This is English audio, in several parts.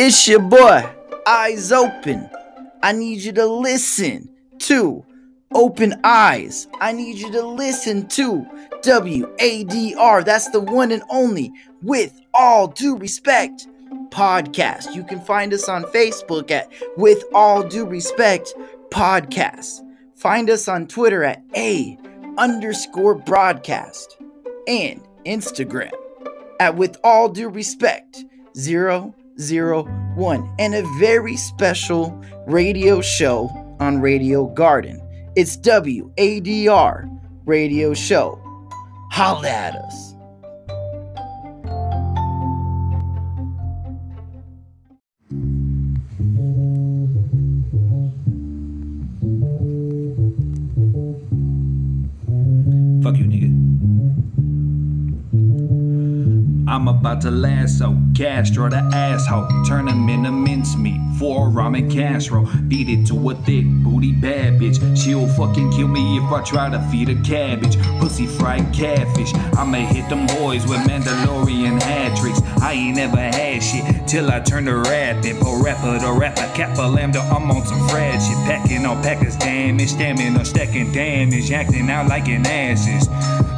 It's your boy, Eyes Open. I need you to listen to Open Eyes. I need you to listen to WADR. That's the one and only, with all due respect, podcast. You can find us on Facebook at With All Due Respect Podcast. Find us on Twitter at A underscore broadcast and Instagram at With All Due Respect 001 and a very special radio show on Radio Garden. It's WADR Radio Show. Holla at us. About to lasso Castro the asshole. Turn him into mincemeat for a ramen casserole. Beat it to a thick booty bad bitch. She'll fucking kill me if I try to feed her cabbage. Pussy fried catfish. I'ma hit them boys with Mandalorian hat tricks. I ain't never had shit till I turn to rapping. Po rapper to rapper, kappa lambda. I'm on some frad shit. Packing on packers damage. Stamina stacking damage. Acting out like an asses.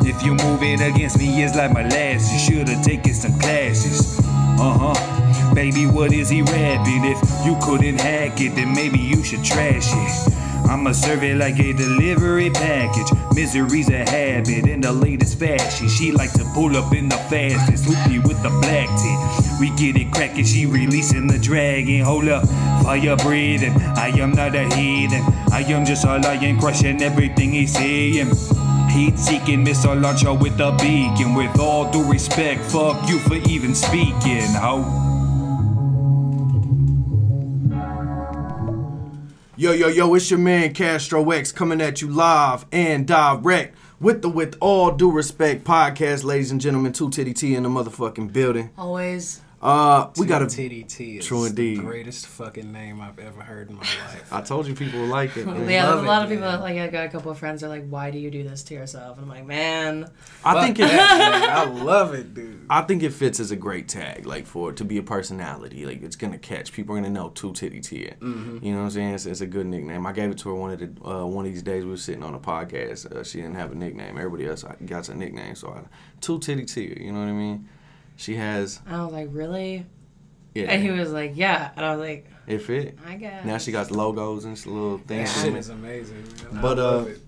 If you move it against me, it's like molasses. Should've taken some classes. Uh huh. Baby, what is he rapping? If you couldn't hack it, then maybe you should trash it. I'ma serve it like a delivery package. Misery's a habit in the latest fashion. She like to pull up in the fastest. Hoopy with the black tip. We get it cracking, she releasing the dragon. Hold up, fire breathing. I am not a heathen. I am just a lion crushing everything he's saying. Heat seeking missile launcher with a beacon. With all due respect, fuck you for even speaking, ho. Yo, yo, yo, it's your man Castro X coming at you live and direct with the With All Due Respect podcast, ladies and gentlemen. Two Titty T in the motherfucking building. Always. Uh, we got a. TDT is True indeed. the greatest fucking name I've ever heard in my life. I told you people would like it. man. Yeah, love a lot it, of people, man. like, I got a couple of friends that are like, why do you do this to yourself? And I'm like, man. I think Fuck it. that. I love it, dude. I think it fits as a great tag, like for it to be a personality. Like it's gonna catch. People are gonna know two titty T. Mm-hmm. You know what I'm saying? It's, it's a good nickname. I gave it to her one of the uh, one of these days we were sitting on a podcast. Uh, she didn't have a nickname. Everybody else got a nickname. So I, two titty T. You know what I mean? She has I was like, really? yeah. And he was like, yeah. And I was like, If it fit. I guess. Now she got logos and little That things. shit on it. is amazing, man. But, I love uh, it.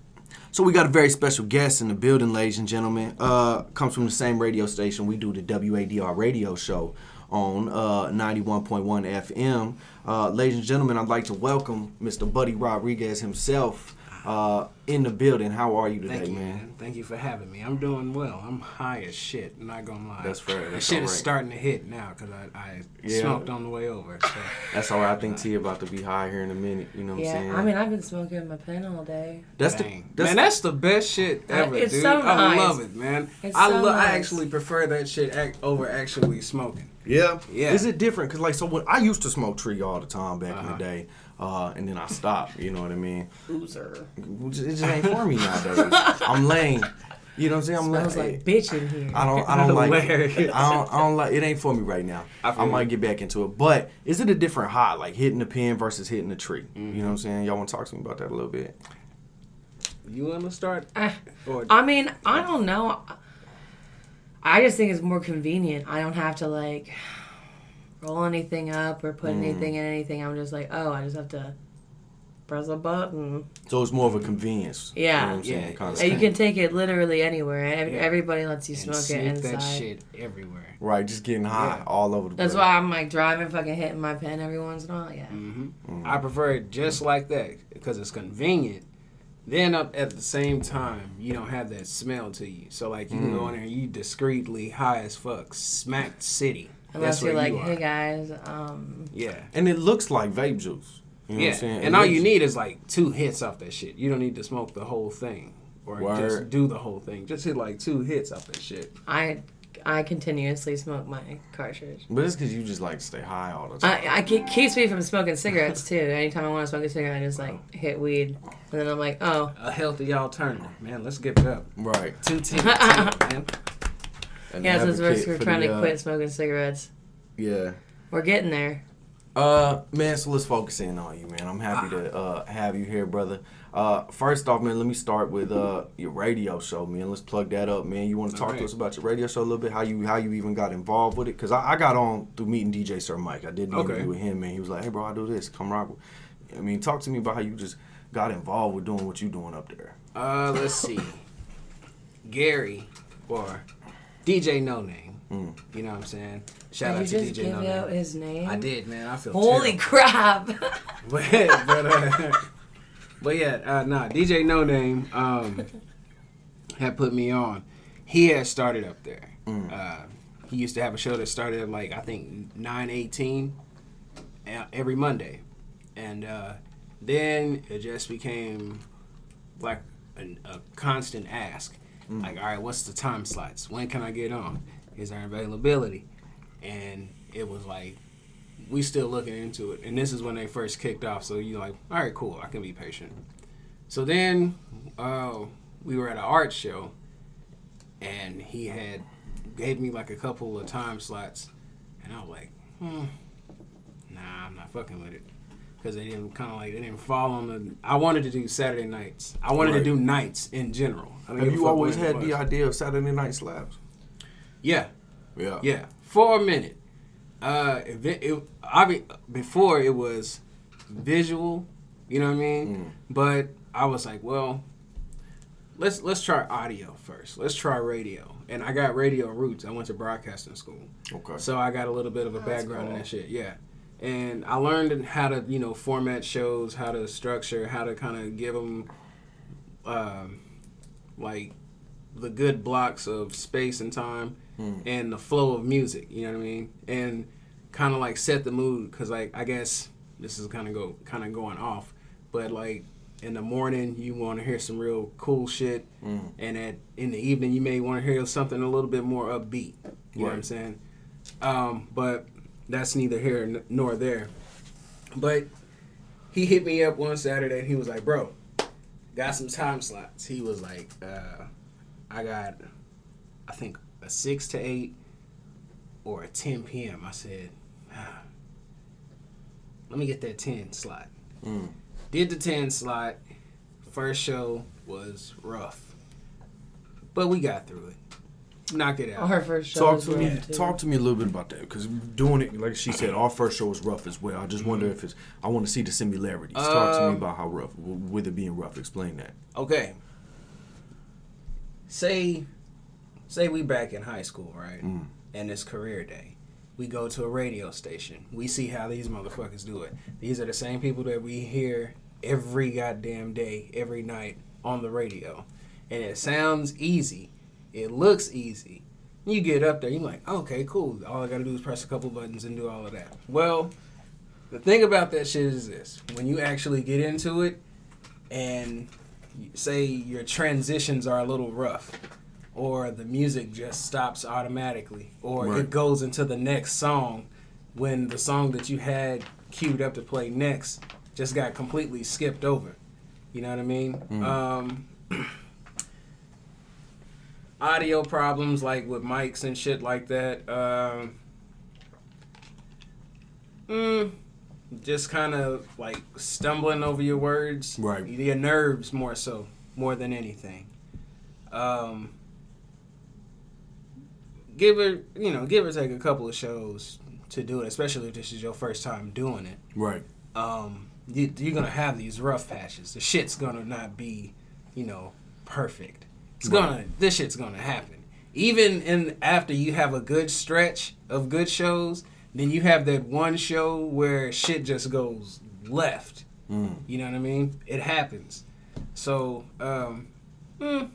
So we got a very special guest in the building, ladies and gentlemen. Uh, comes from the same radio station. We do the WADR radio show on uh, 91.1 FM. Uh, ladies and gentlemen, I'd like to welcome Mr. Buddy Rodriguez himself uh, in the building. How are you today, Thank you, man? man. Thank you for having me. I'm doing well. I'm high as shit. I'm not gonna lie. That's fair. The That's shit all is starting to hit now because I, I Yeah. smoked on the way over. So. That's all right. I think T about to be high here in a minute. You know what yeah, I'm saying? I mean, I've been smoking my pen all day. that's Dang. the that's, man, that's the best shit Uh, ever, it's dude. so I love it, man. It's I so lo- I actually prefer that shit ac- over actually smoking. Yeah. Yeah. Is it different? Cause like so when I used to smoke tree all the time back in Uh-huh. the day, uh, and then I stop. You know what I mean? Loser. It just, ain't for me nowadays. I'm lame. You know what I'm saying? I'm Smells lame. like bitch in here. I don't. I don't like. I don't. I don't like. It ain't for me right now. I I, might get back into it. But is it a different high, like hitting the pin versus hitting the tree? You Mm-hmm. know what I'm saying? Y'all want to talk to me about that a little bit? You want to start? Ah, Or I mean, I don't know. I just think it's more convenient. I don't have to like roll anything up or put Mm. anything in anything. I'm just like, oh, I just have to press a button. So it's more of a convenience. Yeah. You know what I'm? Yeah. Kinda And you can take it literally anywhere. Ev- Yeah. Everybody lets you and smoke it sneak inside. that shit everywhere. Right, just getting high Yeah. all over the place. That's place. why I'm like driving, fucking hitting my pen every once in a while. Yeah. hmm Mm. I prefer it just like that because it's convenient. Then up at the same time, you don't have that smell to you. So like you can Mm. go in there and you discreetly high as fuck, smacked city. Unless you're like, you hey guys, um, Yeah. And it looks like vape juice. You know yeah. what I'm saying? It And all you need is like two hits off that shit. You don't need to smoke the whole thing or Word. just do the whole thing. Just hit like two hits off that shit. I I continuously smoke my cartridge. But it's because you just like stay high all the time. I, I it keeps me from smoking cigarettes too. Anytime I want to smoke a cigarette, I just like hit weed, and then I'm like, oh, A healthy alternative, man. Let's give it up. right. Two ten, man. And yeah. have Since a we're, kit we're for trying the, to uh, quit smoking cigarettes, Yeah. we're getting there. Uh, man, so let's focus in on you, man. I'm happy to uh have you here, brother. Uh, first off, man, let me start with uh your radio show, man. Let's plug that up, man. You want to talk to us about your radio show a little bit? How you how you even got involved with it? Cause I, I got on through meeting DJ Sir Mike. I did an Okay. interview with him, man. He was like, "Hey, bro, I do this. Come rock." with-" I mean, talk to me about how you just got involved with doing what you doing up there. Uh, let's see. Gary or DJ No Name. Mm. You know what I'm saying? Shout Did out you to just DJ give No out Name. his name? I did, man. I feel Holy terrible. crap! but but, uh, but yeah, uh, nah. DJ No Name um, had put me on. He had started up there. Uh, he used to have a show that started at like I think nine eighteen uh, every Monday, and uh, then it just became like an, a constant ask. Like, all right, what's the time slots? When can I get on? Is there availability? And it was like we still looking into it. And this is when they first kicked off. So you like, all right, cool. I can be patient. So then uh, we were at an art show, and he had gave me like a couple of time slots, and I was like, hmm, nah, I'm not fucking with it. Because they didn't kind of like they didn't fall on the. I wanted to do Saturday nights. I wanted Right. to do nights in general. I Have you always had the idea of Saturday Night Slaps? Yeah, Yeah. yeah, for a minute. Uh, it, it, obvi- before it was visual, you know what I mean. But I was like, well, let's let's try audio first. Let's try radio. And I got radio roots. I went to broadcasting school, Okay. so I got a little bit of a that's background in that shit. Yeah. And I learned how to, you know, format shows, how to structure, how to kind of give them, um, like, the good blocks of space and time and the flow of music. You know what I mean? And kind of like set the mood because, like, I guess this is kind of go kind of going off, but like in the morning you want to hear some real cool shit, and at in the evening you may want to hear something a little bit more upbeat. You know what I'm saying? Um, but that's neither here nor there. But he hit me up one Saturday. And he was like, "Bro, got some time slots." He was like, uh, "I got, I think a six to eight or a ten p.m." I said, ah, "Let me get that ten slot." Mm. Did the ten slot. First show was rough, but we got through it. Knocked it out. Our first show Talk was to me. too. Talk to me a little bit about that because doing it like she said, our first show was rough as well. I just wonder if it's. I want to see the similarities. Talk to me Um, about how rough, with it being rough. Explain that. okay say say we back in high school right Mm. and it's career day we go to a radio station we see how these motherfuckers do it these are the same people that we hear every goddamn day every night on the radio and it sounds easy it looks easy. You get up there you're like okay cool. All i gotta do is press a couple buttons and do all of that. Well the thing about that shit is this. When you actually get into it and say your transitions are a little rough or the music just stops automatically or Right. it goes into the next song when the song that you had queued up to play next just got completely skipped over. You know what i mean? Um audio problems like with mics and shit like that um mm, just kind of like stumbling over your words. Right. your nerves more so more than anything. Um give it you know give or take a couple of shows to do it especially if this is your first time doing it. Right. um you, you're gonna have these rough patches. The shit's gonna not be you know perfect it's Right. gonna this shit's gonna happen. Even in after you have a good stretch of good shows then you have that one show where shit just goes left. Mm. you know what i mean? It happens. So um hmm,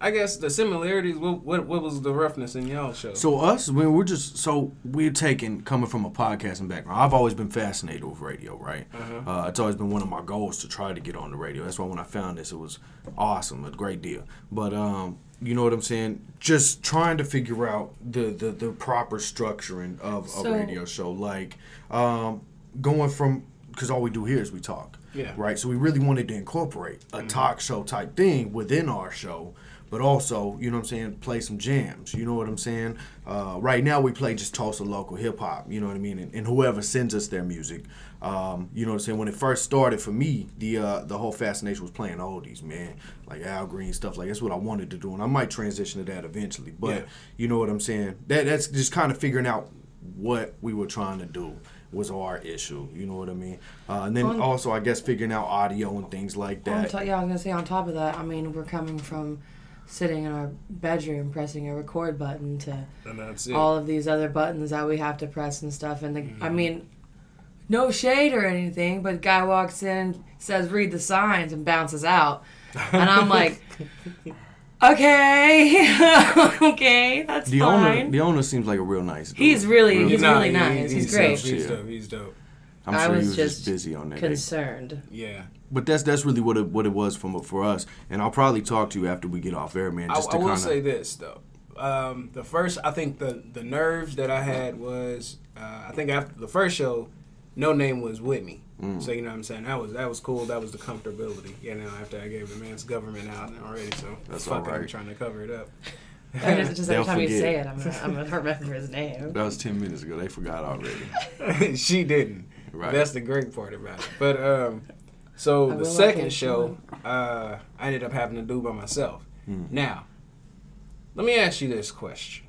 i guess the similarities what, what what was the roughness in y'all show So us, when we're just so we're taking coming from a podcasting background. I've always been fascinated with radio, right? uh it's always been one of my goals to try to get on the radio. That's why when I found this, it was awesome, a great deal. But um, you know what I'm saying? Just trying to figure out the the, the proper structuring of So- a radio show, like um, going from because all we do here is we talk. Yeah. Right. So we really wanted to incorporate a talk show type thing within our show, but also, you know what I'm saying, play some jams. You know what I'm saying? Uh, right now, we play just Tulsa local hip hop. You know what I mean? And, and whoever sends us their music. Um, you know what I'm saying? When it first started for me, the uh, the whole fascination was playing oldies, man, like Al Green stuff. Like that's what I wanted to do, and I might transition to that eventually. But Yeah. you know what I'm saying? That that's just kind of figuring out what we were trying to do was our issue. You know what I mean? Uh, and then On- also, I guess figuring out audio and things like On that. to- yeah, I was gonna say on top of that, I mean, we're coming from sitting in our bedroom pressing a record button to And that's it. all of these other buttons that we have to press and stuff. And the, Mm-hmm. I mean, no shade or anything, but guy walks in, says read the signs, and bounces out, and I'm like, okay, okay, that's the owner, the owner seems like a real nice. Dude. He's really- Real- he's Nah, really he- nice. He's He's great. dope. He's dope. He's dope. I'm I sure was he was just, just busy on that. day. Concerned. Yeah. But that's that's really what it what it was for for us. And I'll probably talk to you after we get off air, man. I, Just I to will kind say this though. Um, the first, I think the the nerves that I had was, uh, I think after the first show, no name was with me. Mm. So you know what I'm saying. That was that was cool. That was the comfortability. You know, after I gave the man's government out already, so That's fuck all it, I'm trying to cover it up. I just, just every They'll time you say it, I'm gonna, I'm gonna remember his name. that was ten minutes ago. They forgot already. she didn't. Right. That's the great part about it. But um, so I the second again, show, uh, I ended up having to do by myself. Hmm. Now, let me ask you this question: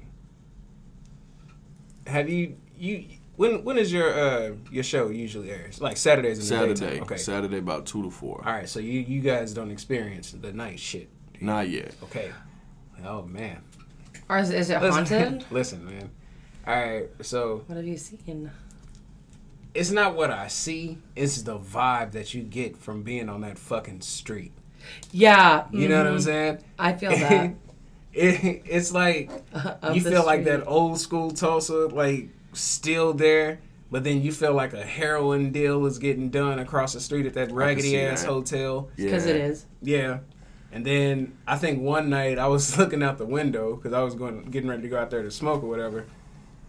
Have you you when when is your uh your show usually airs? Like Saturdays in the Saturday, daytime. Okay. Saturday about two to four. All right. So you you guys don't experience the night shit. Not yet. Okay. Oh man. Or is, is it Listen, haunted? listen, man. All right. So What have you seen? It's not what I see. It's the vibe that you get from being on that fucking street. Yeah, You know what I'm mhm. saying? I feel that. it, it's like Of you the feel like that old school Tulsa, like still there, but then you feel like a heroin deal is getting done across the street at that raggedy ass that. hotel. because Yeah. it is. Yeah. And then I think one night I was looking out the window because I was going getting ready to go out there to smoke or whatever,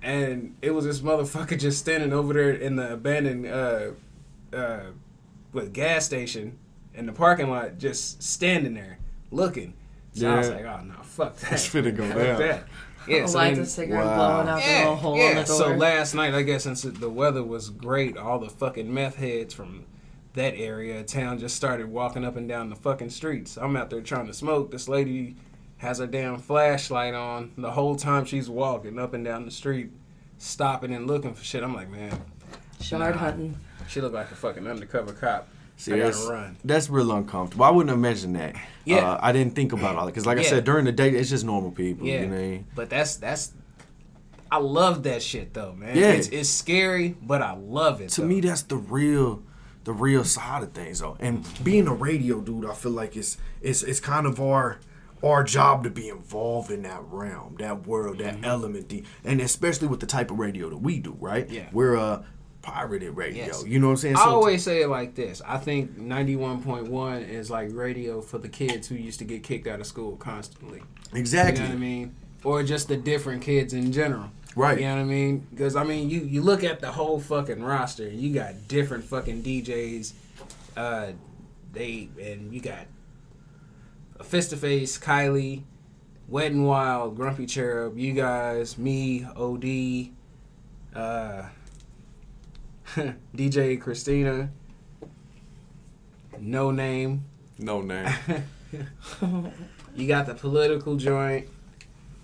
and it was this motherfucker just standing over there in the abandoned uh, uh, what gas station in the parking lot, just standing there looking. So I was like, oh no, fuck that. It's finna go Fuck down. that. Yeah, so light then- a cigarette Wow. blowing out the little hole in the door. so last night, I guess since the weather was great, all the fucking meth heads from that area of town just started walking up and down the fucking streets. I'm out there trying to smoke. This lady has her damn flashlight on the whole time she's walking up and down the street, stopping and looking for shit. I'm like, man, Shard Nah. hunting. she looked like a fucking undercover cop. See, I gotta that's, run. that's real uncomfortable. I wouldn't imagine that. Yeah. Uh, I didn't think about all that because, like I said, during the day, it's just normal people. Yeah, You know what I mean? but that's that's. I love that shit though, man. Yeah. it's, it's scary, but I love it. to though. me that's the real the real side of things though and being a radio dude i feel like it's it's it's kind of our our job to be involved in that realm that world that element and especially with the type of radio that we do right Yeah. we're a pirated radio Yes. you know what i'm saying I always say it like this. I think 91.1 is like radio for the kids who used to get kicked out of school constantly. exactly You know what I mean? Or just the different kids in general. Right. You know what I mean? Because, I mean, you, you look at the whole fucking roster, and you got different fucking DJs. Uh, they And you got Fist to Face, Kylie, Wet and Wild, Grumpy Cherub, you guys, me, OD, uh, DJ Christina, No Name. no name You got the political joint.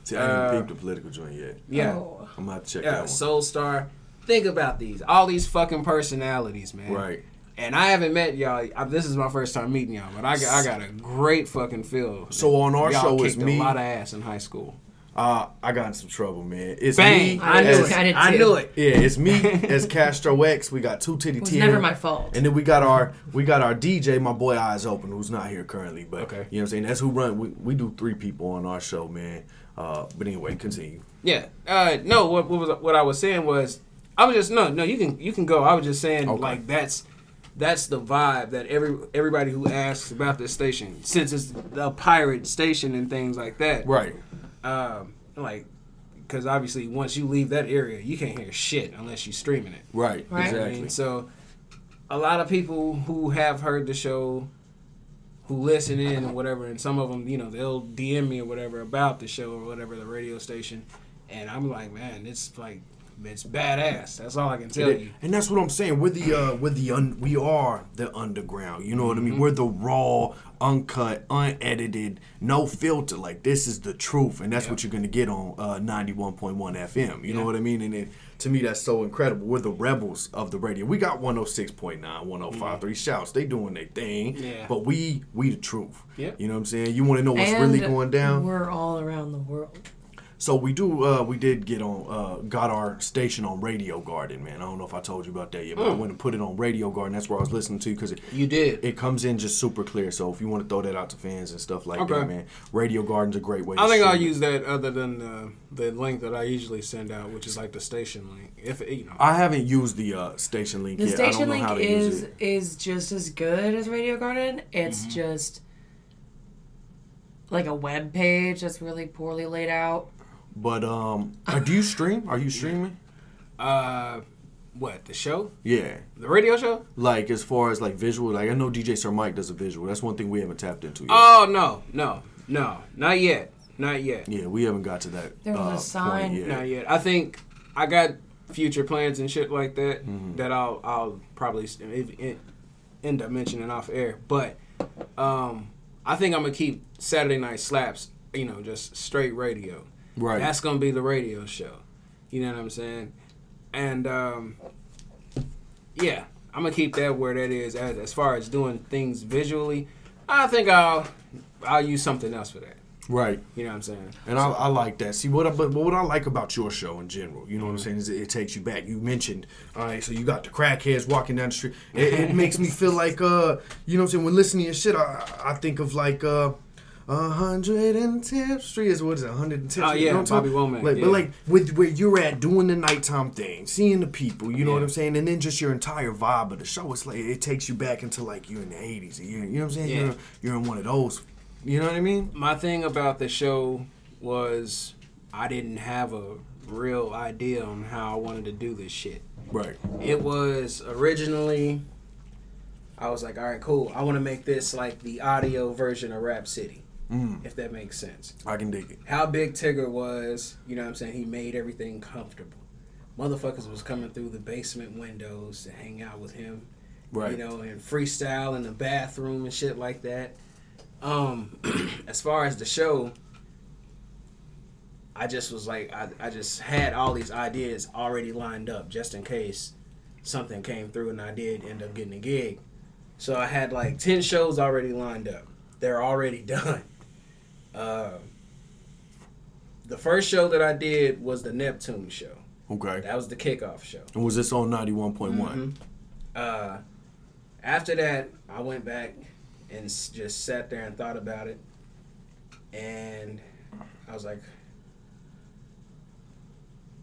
see i didn't Uh, peep the political joint yet Yeah. Oh. i'm gonna to check Yeah, that one Soul Star. Think about these. All these fucking personalities, man. right And I haven't met y'all. I, this is my first time meeting y'all, but I got, I got a great fucking feel. So on our y'all show, it's kicked me- a lot of ass in high school. uh i got in some trouble man it's Bang! me I knew as- it. I did I knew it. yeah it's me as castro x we got two titty It was never my fault. And then we got our we got our DJ, my boy Eyes Open, who's not here currently, but Okay. you know what I'm saying. That's who run. We, we do three people on our show, man. Uh, but anyway, continue. Yeah. Uh, no. What, what was what I was saying was I was just no no you can you can go. I was just saying Okay. like that's that's the vibe that every everybody who asks about this station since it's a pirate station and things like that. Right. Um, like because obviously once you leave that area you can't hear shit unless you're streaming it. Right. Right. I Exactly. mean, so a lot of people who have heard the show who listen in and whatever, and some of them, you know, they'll DM me or whatever about the show or whatever, the radio station, and I'm like, man, it's like, it's badass. That's all I can tell you. And that's what I'm saying. We're the uh, we're the un- we are the underground. You know what I Mm-hmm. mean? We're the raw, uncut, unedited, no filter. Like this is the truth, and that's what you're gonna get on uh, 91.1 FM. You know what I mean? And it, to me, that's so incredible. We're the rebels of the radio. We got 106.9, 105.3 shouts. They doing their thing. Mm-hmm. Yeah. But we we the truth. Yeah. You know what I'm saying? You want to know what's and really going down? We're all around the world. So we do. Uh, we did get on. Uh, got our station on Radio Garden, man. I don't know if I told you about that yet, but I went and put it on Radio Garden. That's where I was listening to because it You did. it comes in just super clear. So if you want to throw that out to fans and stuff like Okay. that, man, Radio Garden's a great way. I to think I'll stream it. use that other than the, the link that I usually send out, which is like the station link. If you know, I haven't used the uh, station link The yet. I don't station know link how to use is just as good as Radio Garden. It's Mm-hmm. just like a web page that's really poorly laid out. But um, uh, do you stream? Are you streaming? uh, what the show, Yeah. the radio show? Like as far as like visual, like I know DJ Sir Mike does a visual. That's one thing we haven't tapped into yet. Oh no, no, no, not yet, not yet, yeah, we haven't got to that. There was a uh, sign. Yet. not yet. I think I got future plans and shit like that Mm-hmm. that I'll I'll probably s- if- it- end up mentioning off air. But um, I think I'm gonna keep Saturday Night Slaps. You know, just straight radio. Right. That's gonna be the radio show. You know what I'm saying? And um, yeah, I'm gonna keep that where that is. As as far as doing things visually, I think I'll I'll use something else for that. right. You know what I'm saying? And I, I like that. See what I, but what I like about your show in general, you know what I'm saying, is it, it takes you back. You mentioned, all right, so you got the crackheads walking down the street. It, it makes me feel like, uh, you know what I'm saying. When listening to your shit, I, I think of like, uh. 110th Street is what is it? 110th Street. Oh, you yeah, know what I'm Bobby Womack, Like, yeah. But like with where you're at, doing the nighttime thing, seeing the people, you know what I'm saying, and then just your entire vibe of the show. It's like it takes you back into like you're in the 80s. You're, you know what I'm saying? Yeah. You're, you're in one of those. You know what I mean? my thing about the show was I didn't have a real idea on how I wanted to do this shit. Right. It was originally I was like, all right, cool. I want to make this like the audio version of Rap City, Mm, if that makes sense. I can dig it. How big Tigger was, you know what I'm saying? He made everything comfortable. Motherfuckers was coming through the basement windows to hang out with him Right. you know, and freestyle in the bathroom and shit like that. Um, as far as the show, I just was like, I, I just had all these ideas already lined up just in case something came through and I did end up getting a gig. So I had like 10 shows already lined up. They're already done. Uh, the first show that I did was the Neptune show. Okay. That was the kickoff show. And was this on 91.1? Mhm. Uh, after that, I went back and s- just sat there and thought about it, and I was like,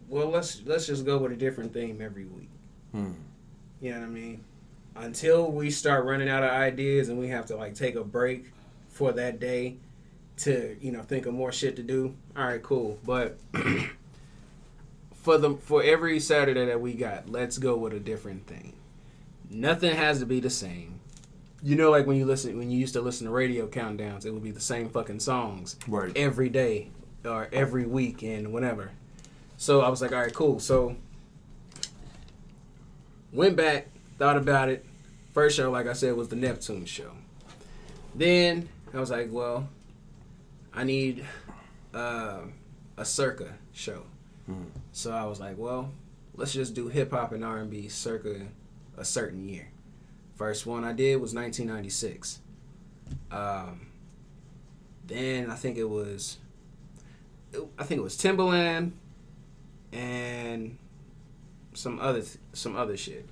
"Well, let's let's just go with a different theme every week." Hmm. You know what I mean? Until we start running out of ideas and we have to like take a break for that day to you know think of more shit to do. All right, cool. But for the for every Saturday that we got, let's go with a different thing. Nothing has to be the same. You know, like when you listen when you used to listen to radio countdowns, it would be the same fucking songs Right. every day or every week and whenever. So I was like, all right, cool. So went back, thought about it. First show, like I said, was the Neptune show. Then I was like, well, I need uh, a circa show. So I was like, well, let's just do hip hop and R and B circa a certain year. First one I did was 1996. Um, then I think it was, I think it was Timbaland and some other some other shit.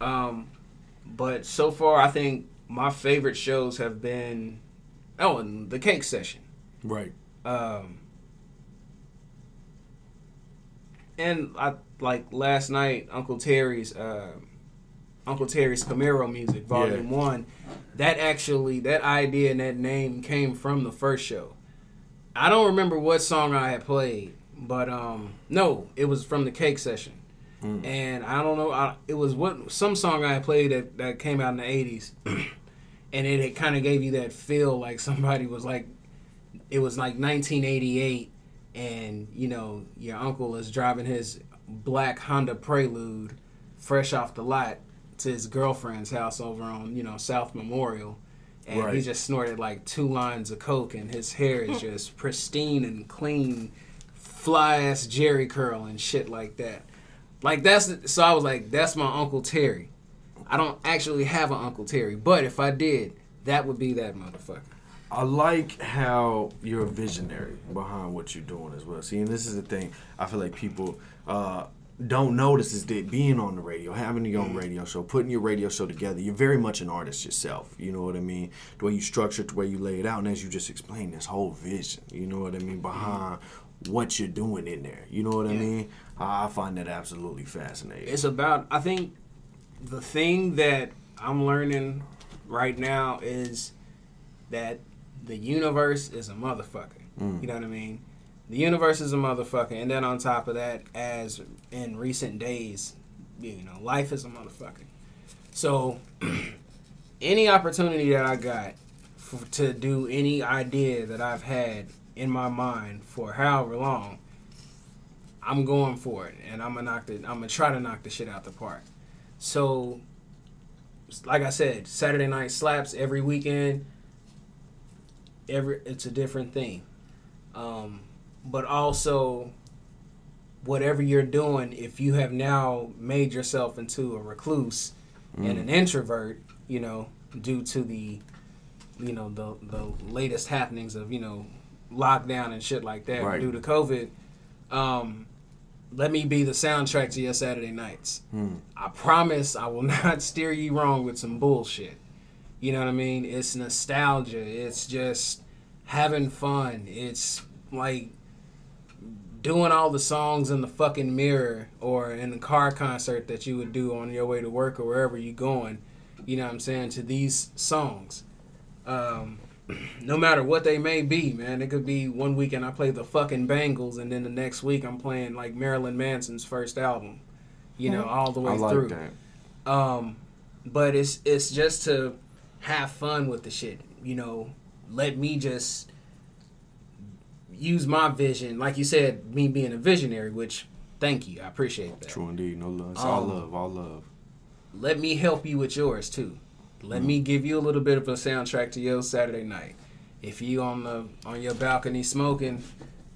Um, but so far, I think my favorite shows have been oh, and the Cake Session. Right. Um, and I like last night, Uncle Terry's uh, Uncle Terry's Camaro music, Volume Yeah. One. That actually, that idea and that name came from the first show. I don't remember what song I had played, but um, no, it was from the Cake Session. And I don't know, I, it was what some song I had played that, that came out in the '80s, and it, it kind of gave you that feel like somebody was like, it was like 1988, and you know your uncle is driving his black Honda Prelude, fresh off the lot, to his girlfriend's house over on you know South Memorial. And Right. he just snorted like two lines of coke, and his hair is just pristine and clean, fly ass Jheri curl and shit like that. Like that's so I was like, that's my Uncle Terry. I don't actually have an Uncle Terry, but if I did, that would be that motherfucker. I like how you're a visionary behind what you're doing as well. See, and this is the thing. I feel like people uh, don't notice is that being on the radio, having your own radio show, putting your radio show together, you're very much an artist yourself. You know what I mean? The way you structure it, the way you lay it out, and as you just explained, this whole vision. You know what I mean behind what you're doing in there. You know what I mean? I find that absolutely fascinating. It's about I think the thing that I'm learning right now is that the universe is a motherfucker. Mm. You know what I mean? The universe is a motherfucker, and then on top of that, as in recent days, you know, life is a motherfucker. So, any opportunity that I got f to do any idea that I've had in my mind for however long, I'm going for it, and I'm gonna knock it. I'm gonna try to knock the shit out the park. So, like I said, Saturday night slaps every weekend. Every it's a different thing, um, but also whatever you're doing, if you have now made yourself into a recluse and an introvert, you know, due to the, you know, the the latest happenings of you know, lockdown and shit like that Right. due to COVID. Um, let me be the soundtrack to your Saturday nights. I promise I will not steer you wrong with some bullshit. You know what I mean? It's nostalgia. It's just having fun. It's like doing all the songs in the fucking mirror or in the car concert that you would do on your way to work or wherever you're going. You know what I'm saying? To these songs. Um, no matter what they may be, man. It could be one weekend I play the fucking Bangles, and then the next week I'm playing like Marilyn Manson's first album. You know, all the way I like through. that. Um, but it's it's just to have fun with the shit. You know, let me just use my vision, like you said, me being a visionary. Which, thank you, I appreciate that. True indeed. No love. It's all Um, love. All love. Let me help you with yours too. Let me give you a little bit of a soundtrack to your Saturday night. If you on the on your balcony smoking,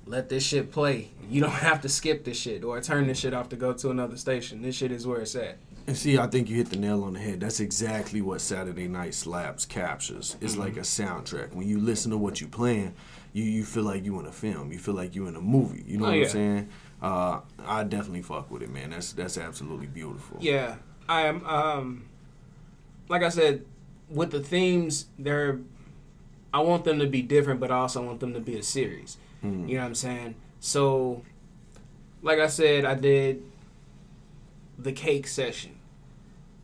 let this shit play. You don't have to skip this shit or turn this shit off to go to another station. This shit is where it's at. And see, I think you hit the nail on the head. That's exactly what Saturday Night Slaps captures. It's Mm-hmm. like a soundtrack. When you listen to what you're playing, you you feel like you in a film. You feel like you in a movie. You know Oh, what yeah. I'm saying? Uh, I definitely fuck with it, man. That's that's absolutely beautiful. Yeah, I am. Um, like I said, with the themes, they're. I want them to be different, but I also want them to be a series. You know what I'm saying? So, like I said, I did the cake session.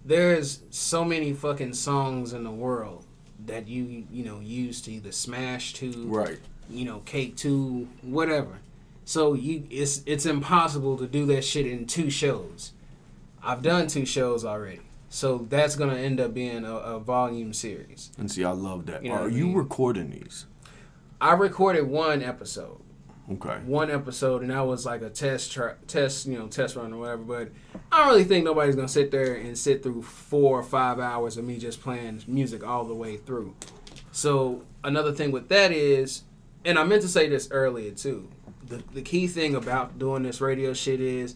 There's so many fucking songs in the world that you you know use to either smash to Right. you know, cake two, whatever. So you it's it's impossible to do that shit in two shows. I've done two shows already. So that's gonna end up being a, a volume series. And see, I love that. You know Are you mean? recording these? I recorded one episode. Okay. One episode and that was like a test tra- test, you know, test run or whatever, but I don't really think nobody's gonna sit there and sit through four or five hours of me just playing music all the way through. So another thing with that is, and I meant to say this earlier too. The the key thing about doing this radio shit is,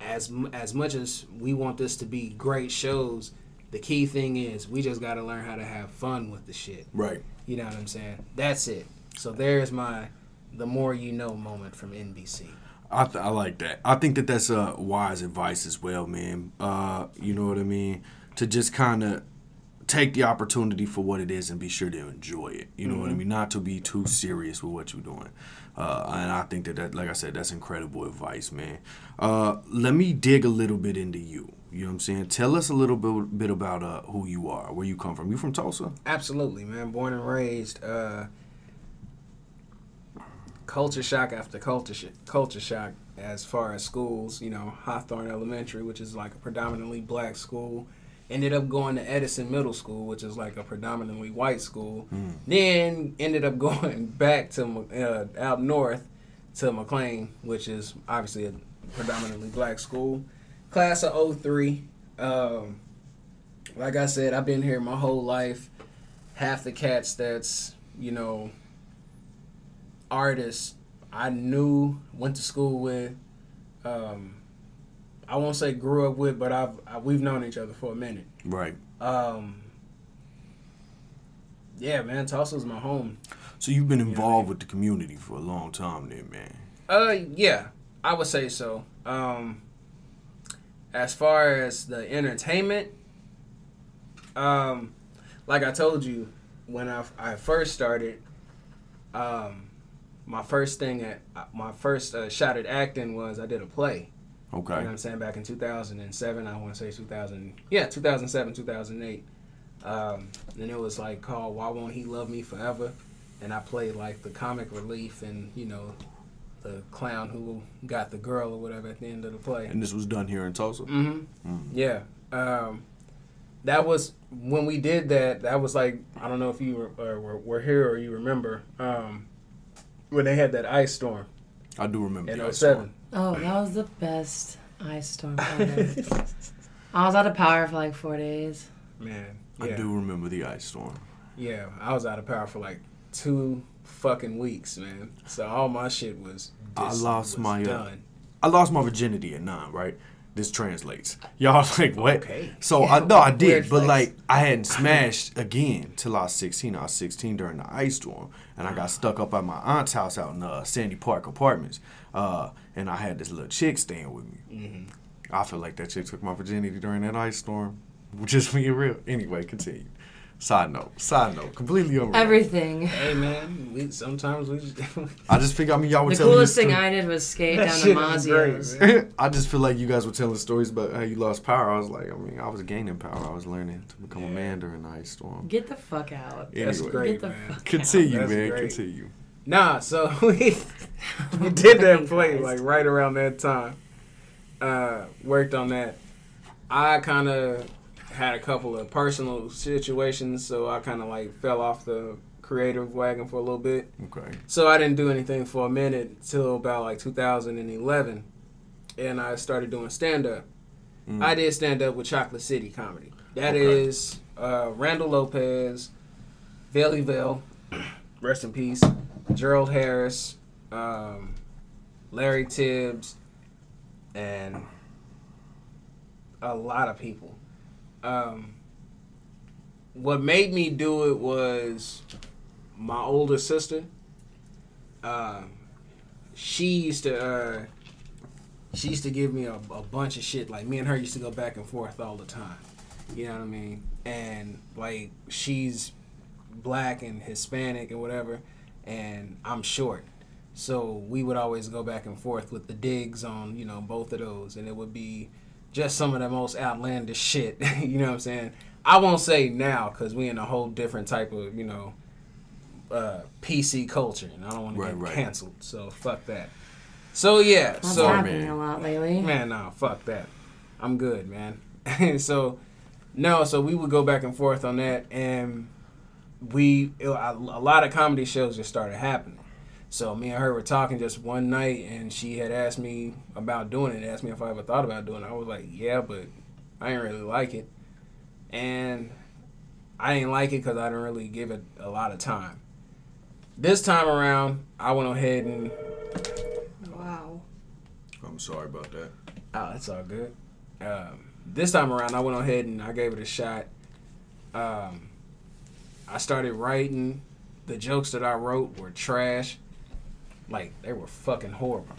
as as much as we want this to be great shows, the key thing is we just got to learn how to have fun with the shit. Right. You know what I'm saying? That's it. So there's my the more you know moment from NBC. I, th- I like that. I think that that's uh, wise advice as well, man. Uh, you know what I mean? To just kind of take the opportunity for what it is and be sure to enjoy it. You know what I mean? Not to be too serious with what you're doing. Uh, and I think that, that, like I said, that's incredible advice, man. Uh, let me dig a little bit into you. You know what I'm saying? Tell us a little bit, bit about uh, who you are, where you come from. You from Tulsa? Absolutely, man. Born and raised. Culture shock after culture sh- culture shock as far as schools. You know, Hawthorne Elementary, which is like a predominantly black school, Ended up going to Edison Middle School, which is like a predominantly white school. Then ended up going back to uh, out north to McLain, which is obviously a predominantly black school. Class of 03. Um, like I said, I've been here my whole life. Half the cats that's, you know, artists I knew, went to school with, um, I won't say grew up with, but I've I, we've known each other for a minute. Right. Um, yeah, man, Tulsa's my home. So you've been involved with the community for a long time, then, man. Uh, yeah, I would say so. Um, as far as the entertainment, um, like I told you when I, I first started, um, my first thing at my first uh, shot at acting was I did a play. Okay. You know what I'm saying? Back in 2007, I want to say 2000, yeah, 2007, 2008. Um, and it was like called "Why Won't He Love Me Forever," and I played like the comic relief and you know the clown who got the girl or whatever at the end of the play. And this was done here in Tulsa. Mm-hmm. Yeah. Um, that was when we did that. That was like I don't know if you were, uh, were, were here or you remember um, when they had that ice storm I do remember. in the ice 07. storm. Oh, that was the best ice storm ever. I was out of power for like four days. Man, I do remember the ice storm. Yeah, I was out of power for like two fucking weeks, man. So all my shit was. I lost was my, uh. I lost my virginity at nine, right? This translates. Y'all like what? Okay. So I no, I did, but flex. like I hadn't smashed again till I was sixteen. I was sixteen during the ice storm, and I got stuck up at my aunt's house out in uh, Sandy Park Apartments. Uh, and I had this little chick staying with me. Mm-hmm. I feel like that chick took my virginity during that ice storm. Just being real. Anyway, continue. Side note. Side note. Completely unrelated. Everything. Hey man, we sometimes we just. I just figure. I mean, y'all were The telling coolest me thing I did was skate That down to shit was great, Mazzio's. man. I just feel like you guys were telling stories about how you lost power. I was like, I mean, I was gaining power. I was learning to become a man during the ice storm. Get the fuck out. That's Anyway, great, Get the man. fuck Continue, That's man. great. Continue. Nah, so we we did that Fucking play like right around that time. Uh, worked on that. I kind of had a couple of personal situations, so I kind of like fell off the creative wagon for a little bit. Okay. So I didn't do anything for a minute till about like 2011, and I started doing stand up. Mm. I did stand up with Chocolate City Comedy. That Okay. is uh, Randall Lopez, Vale, rest in peace, Gerald Harris, um, Larry Tibbs, and a lot of people. Um, what made me do it was my older sister. Uh, she used to uh, she used to give me a, a bunch of shit. Like me and her used to go back and forth all the time. You know what I mean? And like she's black and Hispanic and whatever, and I'm short. So we would always go back and forth with the digs on, you know, both of those. And it would be just some of the most outlandish shit. you know what I'm saying? I won't say now because we in a whole different type of, you know, uh, PC culture. And I don't want to get right. canceled. So fuck that. So yeah. That's so happening man. a lot lately. Man, nah, fuck that. I'm good, man. so, no, so we would go back and forth on that, and we a, a lot of comedy shows just started happening. So me and her were talking just one night, and she had asked me about doing it. Asked me if I ever thought about doing it. I was like, yeah, but I didn't really like it, and I didn't like it because I didn't really give it a lot of time. This time around, I went ahead and Wow. I'm sorry about that. Oh, that's all good. Um, this time around, I went ahead and I gave it a shot. Um, I started writing. The jokes that I wrote were trash. Like, they were fucking horrible.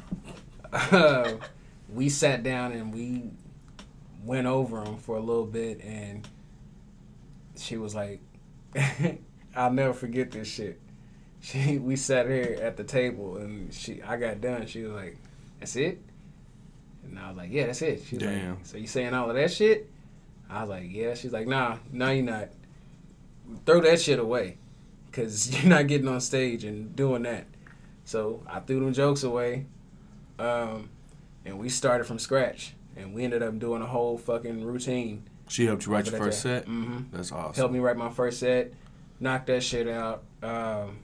Uh, we sat down and we went over them for a little bit, and she was like, I'll never forget this shit. She, we sat here at the table, and she, I got done. She was like, "That's it." And I was like, yeah, that's it. She's Damn. like, so you saying all of that shit? I was like, yeah. She's like, nah, no, you're not. Throw that shit away. Because you're not getting on stage and doing that. So I threw them jokes away. Um, and we started from scratch. And we ended up doing a whole fucking routine. She helped you write your first that's set. Mm-hmm. That's awesome. Helped me write my first set. Knocked that shit out. Um,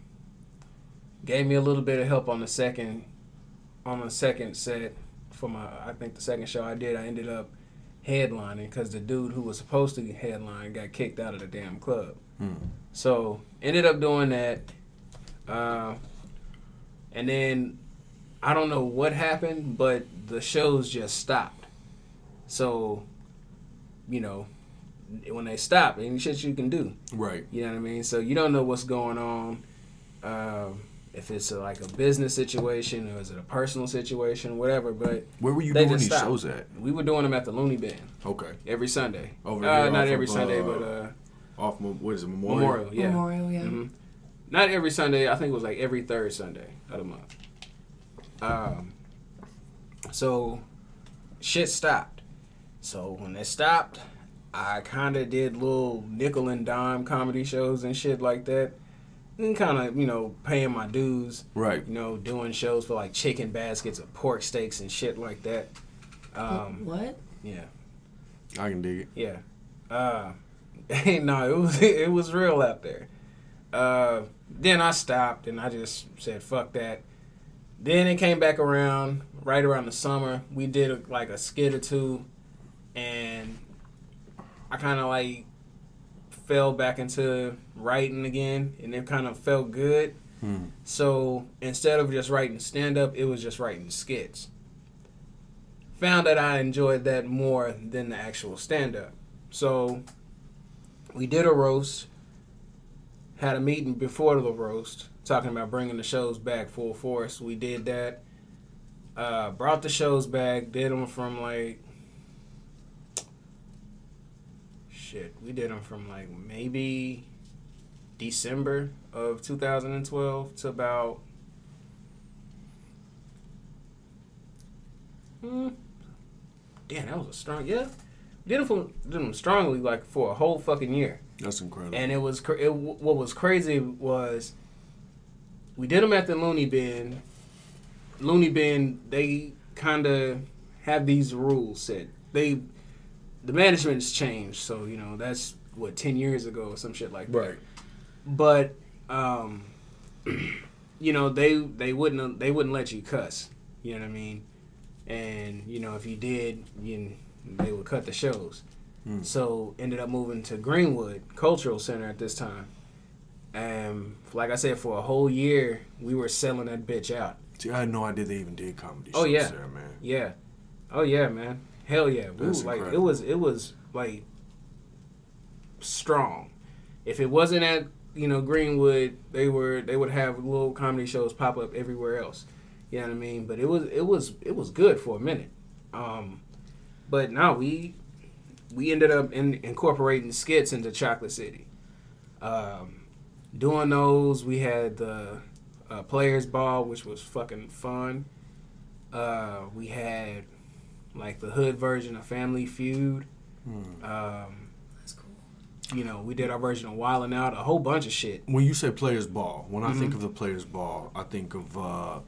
gave me a little bit of help on the second, on the second set for my. I think the second show I did, I ended up headlining because the dude who was supposed to headline got kicked out of the damn club. Hmm. So ended up doing that, uh, and then I don't know what happened, but the shows just stopped. So, you know, when they stop, ain't shit you can do. Right. You know what I mean? So you don't know what's going on. Um, if it's a, like a business situation or is it a personal situation, whatever. But Where were you They doing just these stopped. shows at? we were doing them at the Loony Bin Okay. every Sunday. Over uh, here not every of, Sunday, uh, but uh, Off Mo- what is it? Memorial. Memorial. Yeah. Memorial, yeah. Mhm. Not every Sunday. I think it was like every third Sunday of the month. Um. So, shit stopped. So when it stopped, I kind of did little nickel and dime comedy shows and shit like that, and kind of you know paying my dues. Right. You know, doing shows for like chicken baskets of pork steaks and shit like that. Um, what? yeah. I can dig it. Yeah. Uh, no, it was it was real out there. Uh, then I stopped and I just said fuck that. Then it came back around right around the summer. We did a, like a skit or two, and I kind of like fell back into writing again, and it kind of felt good. Hmm. So instead of just writing stand up, it was just writing skits. Found that I enjoyed that more than the actual stand up. So we did a roast, had a meeting before the roast, talking about bringing the shows back full force. We did that. Uh, brought the shows back, did them from like. Shit, we did them from like maybe December of 2012 to about. Hmm. Damn, that was a strong. Yeah, did them, from, did them strongly like for a whole fucking year. That's incredible. And it was it, what was crazy was we did them at the Loony Bin. Loony Bin, they kind of have these rules set. They the management's changed, so you know that's what ten years ago or some shit like that. right. But um, you know they they wouldn't they wouldn't let you cuss. You know what I mean? And you know if you did, you they would cut the shows. Hmm. So ended up moving to Greenwood Cultural Center at this time. And like I said, for a whole year we were selling that bitch out. See, I had no idea they even did comedy Oh, shows yeah. there, man. Yeah. Oh yeah, man. Hell yeah. We That's was like it was it was like strong. If it wasn't at you know Greenwood, they were they would have little comedy shows pop up everywhere else. You know what I mean? But it was it was it was good for a minute. Um, but now we we ended up in, incorporating skits into Chocolate City. Um, doing those, we had the uh, Players Ball, which was fucking fun. Uh, we had like the hood version of Family Feud. Hmm. Um, That's cool. you know, we did our version of Wildin' Out, a whole bunch of shit. When you say players ball, when I Mm-hmm. think of the players ball, I think of uh,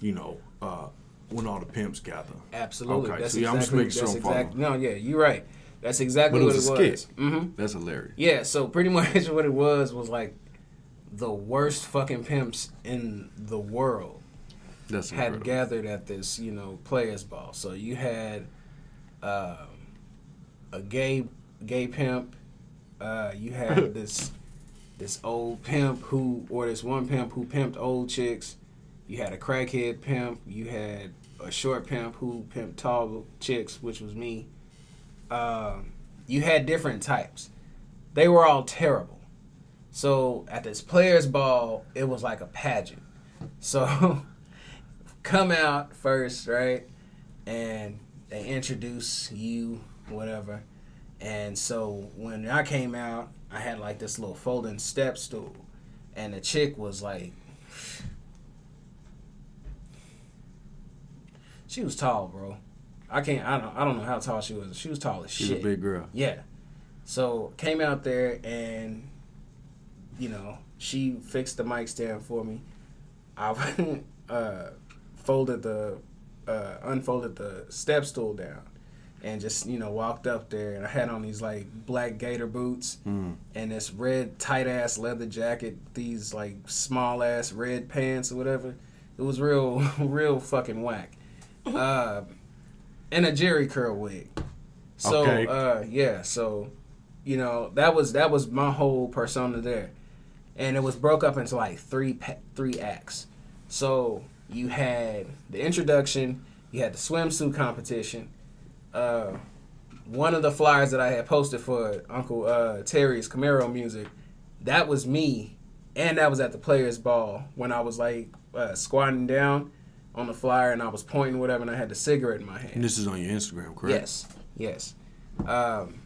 you know, uh, when all the pimps gather. Absolutely. Okay, that's so yeah, I'm just making sure that's I'm exact- No, yeah, you're right. That's exactly it what was it was. skit. hmm That's hilarious. Yeah, so pretty much what it was was like the worst fucking pimps in the world That's had incredible. gathered at this, you know, players ball. So you had um, a gay gay pimp. Uh, you had this this old pimp who, or this one pimp who pimped old chicks. You had a crackhead pimp. You had a short pimp who pimped tall chicks, which was me. Um, you had different types. They were all terrible. So at this players ball, it was like a pageant. So come out first, right? And they introduce you, whatever. And so when I came out, I had like this little folding step stool. And the chick was like She was tall, bro. I can't I don't I don't know how tall she was. She was tall as shit. She's shit. a big girl. Yeah. So came out there and you know, she fixed the mic stand for me. I uh, folded the uh, unfolded the step stool down. and just you know walked up there and I had on these like black gator boots Mm. and this red tight ass leather jacket, these like small ass red pants or whatever. It was real, real fucking whack. Uh, and a Jheri curl wig. So Okay. uh, yeah, so you know that was that was my whole persona there, and it was broke up into like three three acts. So you had the introduction, you had the swimsuit competition. Uh, one of the flyers that I had posted for Uncle uh, Terry's Camaro music, that was me, and that was at the Players Ball when I was like uh, squatting down on the flyer and I was pointing whatever, and I had the cigarette in my hand. And this is on your Instagram, correct? Yes, yes. Um,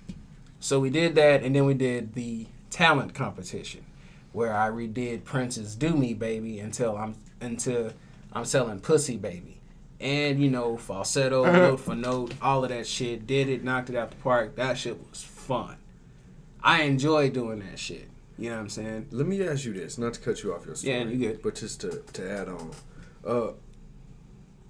so we did that, and then we did the talent competition, where I redid Prince's "Do Me Baby" until I'm until I'm selling "Pussy Baby," and you know falsetto, note for note, all of that shit. Did it, knocked it out the park. That shit was fun. I enjoy doing that shit. You know what I'm saying? Let me ask you this, not to cut you off your story. Yeah, you good. But just to, to add on, uh,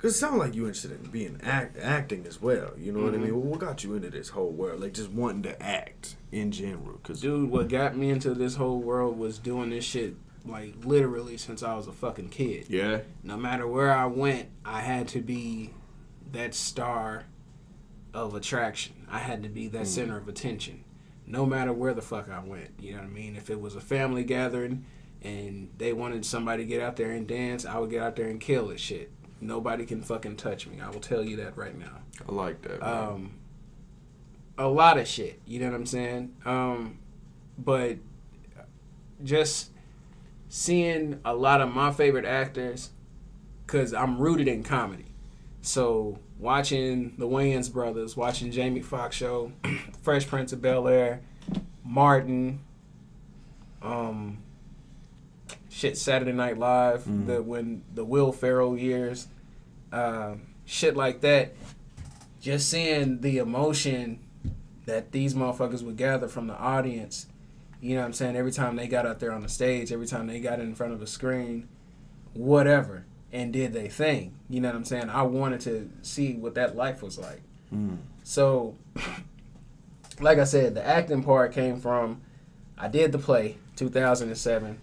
cause it sounds like you interested in being act acting as well. You know what I Mm-hmm. mean? Well, what got you into this whole world? Like just wanting to act in general? Cause Dude, what got me into this whole world was doing this shit like literally since I was a fucking kid. yeah, no matter where I went, I had to be that star of attraction. I had to be that center of attention. No matter where the fuck I went. You know what I mean? If it was a family gathering and they wanted somebody to get out there and dance, I would get out there and kill this shit. Nobody can fucking touch me. I will tell you that right now I like that. man. um, a lot of shit. You know what I'm saying? Um, but just seeing a lot of my favorite actors, because I'm rooted in comedy. So watching the Wayans brothers, watching Jamie Foxx show, Fresh Prince of Bel Air, Martin, um, shit, Saturday Night Live, the when the Will Ferrell years, um, shit like that just seeing the emotion that these motherfuckers would gather from the audience, you know what I'm saying? Every time they got out there on the stage, every time they got in front of a screen, whatever, and did they thing. You know what I'm saying? I wanted to see what that life was like. So, like I said, the acting part came from I did the play 2007.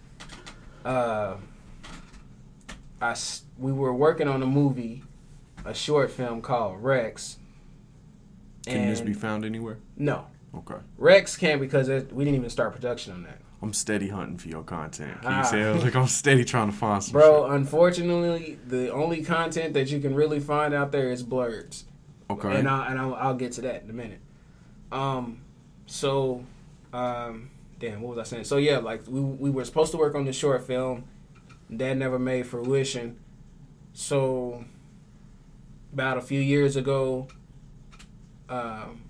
Uh, I we were working on a movie, a short film called Rex. Can this be found anywhere? No, Okay. Rex can't because it, we didn't even start production on that. I'm steady hunting for your content. Can Ah. you tell? Like I'm steady trying to find some Bro, shit. unfortunately, the only content that you can really find out there is Blurds. Okay. and I'll, and I'll, I'll get to that in a minute. Um, so, um, damn, what was I saying? So yeah, like we we were supposed to work on the short film, that never made fruition. So, about a few years ago, um,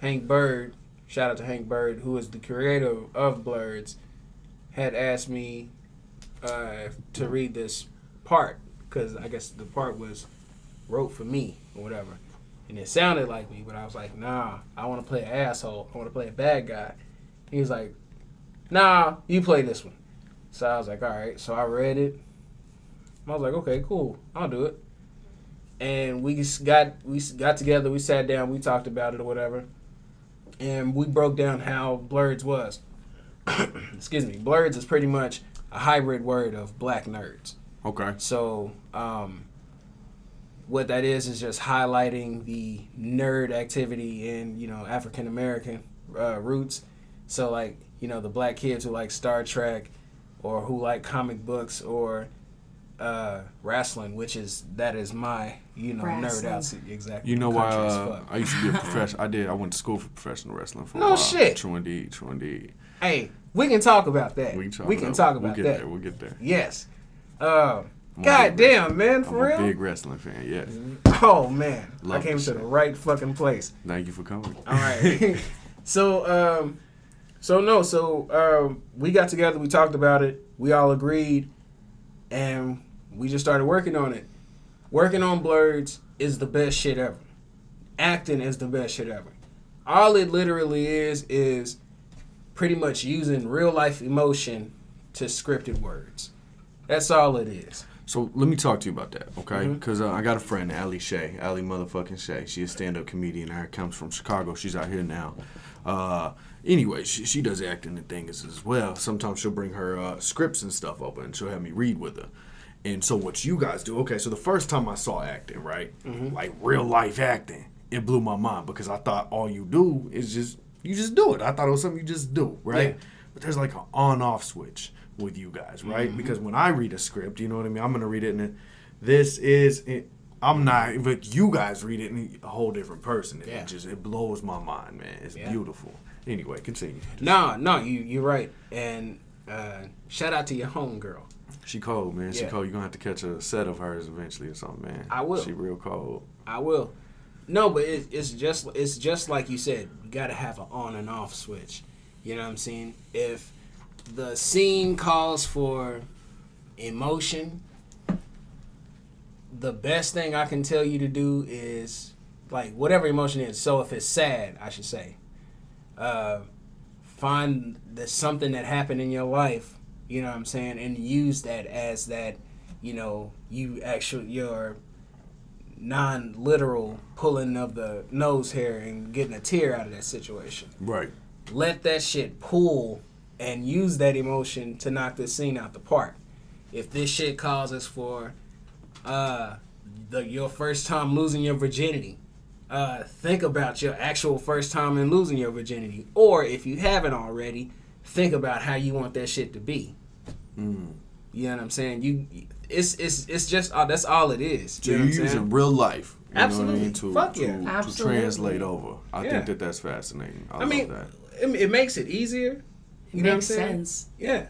Hank Bird, shout out to Hank Bird, who is the creator of Blurds, had asked me uh, to read this part because I guess the part was wrote for me or whatever. And it sounded like me, but I was like, nah, I want to play an asshole. I want to play a bad guy. He was like, nah, you play this one. So I was like, all right. So I read it. I was like, okay, cool. I'll do it. And we just got we got together. We sat down. We talked about it or whatever. And we broke down how Blurds was. Excuse me. Blurds is pretty much a hybrid word of black nerds. okay. So, um, what that is is just highlighting the nerd activity in you know African American uh, roots. So, like you know the black kids who like Star Trek, or who like comic books or uh, wrestling, which is that is my you know nerd Wrestling. out exactly. You know why? Uh. I used to be a professional. I did. I went to school for professional wrestling for a No while. shit. True indeed. True indeed. Hey, we can talk about that. We can talk, we can about, talk we'll get that. There. We'll get there. Yes. Uh, I'm God big damn, man, I'm for a real. big wrestling fan. Yes. Oh man, Love I came this to the right fucking place. Thank you for coming. All right. so um so no, so um we got together, we talked about it, we all agreed and we just started working on it. Working on Blurds is the best shit ever. Acting is the best shit ever. All it literally is is pretty much using real life emotion to scripted words. That's all it is. So let me talk to you about that, okay? Mm-hmm. Because uh, I got a friend, Ali Shay, Ali motherfucking Shay. She's a stand-up comedian. Her comes from Chicago. She's out here now. Uh, anyway, she, she does acting and things as well. Sometimes she'll bring her uh, scripts and stuff over, and she'll have me read with her. And so what you guys do? Okay, so the first time I saw acting, right, Mm-hmm. like real life acting, it blew my mind because I thought all you do is just you just do it. I thought it was something you just do, right? Yeah. But there's like an on-off switch with you guys, right? Mm-hmm. Because when I read a script, you know what I mean. I'm gonna read it, and it, this is it. I'm not, but you guys read it, and a whole different person. And Yeah. It just it blows my mind, man. It's Yeah. beautiful. Anyway, continue. No, no, you you're right. And uh, shout out to your home girl. She cold, man. She Yeah. cold. You're gonna have to catch a set of hers eventually or something, man. I will. She real cold. I will. No, but it, it's just it's just like you said. You got to have an on and off switch. You know what I'm saying? If the scene calls for emotion, the best thing I can tell you to do is like whatever emotion is. So if it's sad, I should say, uh, find the something that happened in your life. You know what I'm saying, and use that as that. You know, you actually your non-literal pulling of the nose hair and getting a tear out of that situation. Right. Let that shit pull and use that emotion to knock this scene out the park. If this shit causes for uh the your first time losing your virginity, uh think about your actual first time in losing your virginity. Or if you haven't already, think about how you want that shit to be. Mm. You know what I'm saying? You it's it's it's just uh, that's all it is. So You you know what use in real life. You Know what I Absolutely. mean? To, Fuck to, yeah. to Absolutely. translate over. I Yeah. think that that's fascinating. I, I mean, love it, it makes it easier. You It know what I'm makes saying? sense. Yeah,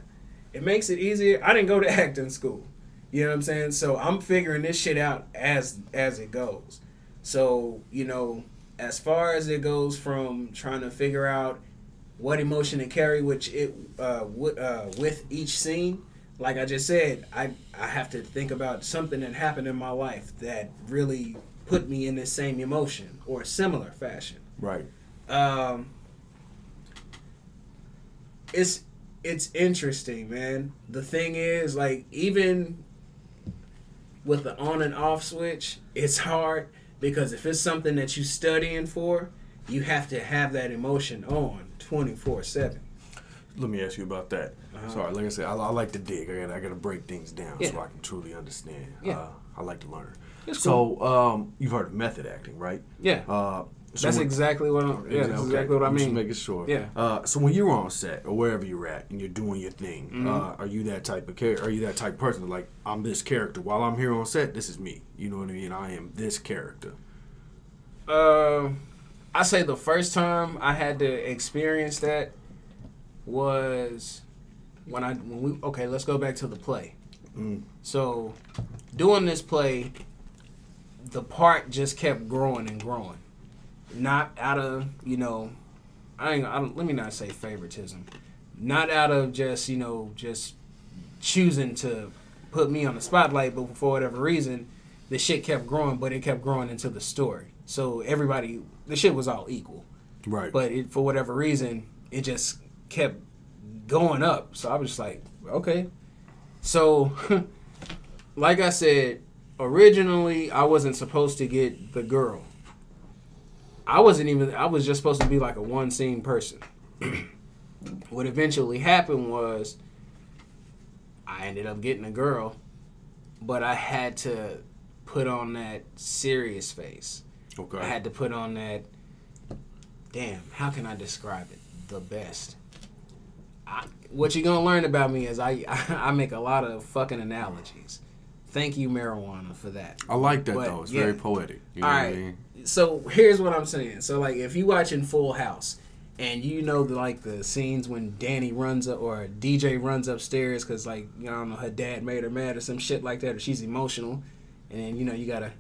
it makes it easier. I didn't go to acting school. You know what I'm saying? So I'm figuring this shit out as as it goes. So you know, as far as it goes from trying to figure out what emotion to carry, which it uh, w- uh, with each scene. Like I just said, I I have to think about something that happened in my life that really put me in the same emotion or similar fashion. Right. um it's it's interesting man the thing is like even with the on and off switch it's hard because if it's something that you're studying for you have to have that emotion on 24 7 Let me ask you about that. Uh-huh. Sorry, like I said, I, I like to dig. I got I got to break things down so I can truly understand. Yeah. Uh, I like to learn. It's so, um, you've heard of method acting, right? yeah Uh, so that's when- exactly what i'm yeah that's Okay, exactly what i I'm Just mean making sure. Yeah. Uh, so when you're on set or wherever you're at and you're doing your thing, Mm-hmm. uh, are you that type of character? Are you that type of person? Like I'm this character. While I'm here on set, this is me. You know what I mean? I am this character. Uh, I say the first time I had to experience that was when I when we okay. Let's go back to the play. Mm. So, doing this play, the part just kept growing and growing. Not out of you know, I ain't. I don't, let me not say favoritism. Not out of just you know just choosing to put me on the spotlight, but for whatever reason, the shit kept growing, but it kept growing into the story. So everybody, the shit was all equal, Right. but it, for whatever reason, it just kept going up. So I was just like, okay. So, like I said, originally I wasn't supposed to get the girl. I wasn't even. I was just supposed to be like a one scene person. what eventually happened was, I ended up getting a girl, but I had to put on that serious face. okay. I had to put on that. Damn, how can I describe it? The best. I, what you're gonna learn about me is I I make a lot of fucking analogies. Thank you, marijuana, for that. I like that But, though. It's yeah. very poetic. You know All what I mean? So here's what I'm saying. So like, if you watching Full House, and you know the like the scenes when Danny runs up or DJ runs upstairs because like you know, I don't know her dad made her mad or some shit like that, or she's emotional, and then you know you gotta,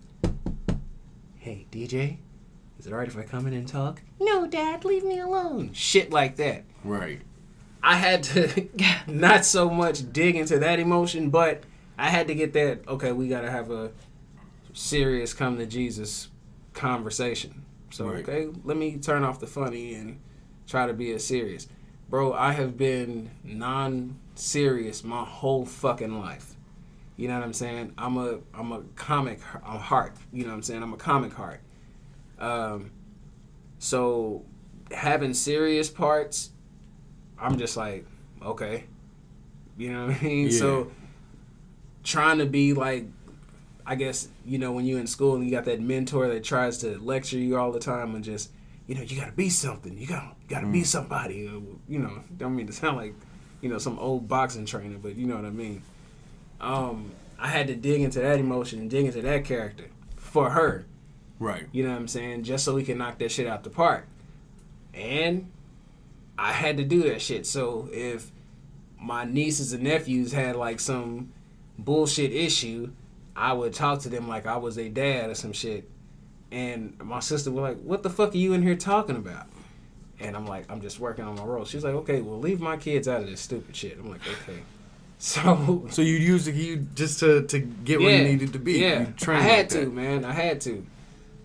hey DJ, is it alright if I come in and talk? No, Dad, leave me alone. Shit like that. Right. I had to not so much dig into that emotion, but I had to get that. Okay, we got to have a serious come to Jesus conversation. So Right. okay, let me turn off the funny and try to be as serious, bro. I have been non-serious my whole fucking life. You know what I'm saying? I'm a I'm a comic I'm heart. You know what I'm saying? I'm a comic heart. Um, so having serious parts, I'm just like, okay. You know what I mean? Yeah. So trying to be like I guess, you know, when you're in school and you got that mentor that tries to lecture you all the time and just, you know, you gotta be something. You gotta gotta be somebody. Uh, You know, don't mean to sound like, you know, some old boxing trainer, but you know what I mean. Um, I had to dig into that emotion and dig into that character for her. Right. You know what I'm saying? Just so we can knock that shit out the park. And I had to do that shit. So if my nieces and nephews had like some bullshit issue, I would talk to them like I was a dad or some shit. And my sister was like, What the fuck are you in here talking about? And I'm like, I'm just working on my role. She's like, Okay, well leave my kids out of this stupid shit. I'm like, Okay. So So you used you just to to get where you needed to be. Yeah, I had like to, man. I had to.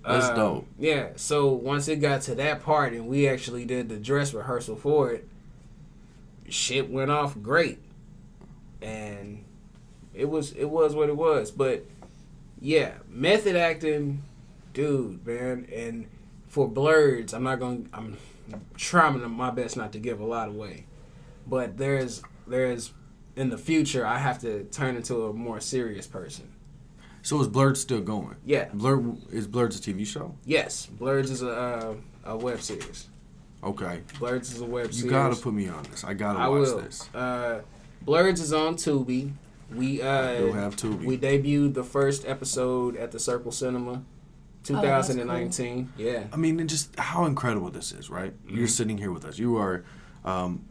That's Um, dope. Yeah. So once it got to that part, and we actually did the dress rehearsal for it, shit went off great, and it was it was what it was. But yeah, method acting, dude, man, and for Blurds, I'm not going. to I'm trying my best not to give a lot away, but there's there's in the future I have to turn into a more serious person. So is Blurds still going? Yeah. Blur is Blurred's a TV show? Yes, Blurds is a uh, a web series. Okay. Blurds is a web You series. You gotta put me on this. I gotta I watch will. this. Uh, Blurds is on Tubi. We uh, do have Tubi. We debuted the first episode at the Circle Cinema, Oh, that's 2019. Yeah. I mean, and just how incredible this is, right? Mm-hmm. You're sitting here with us. You are, um,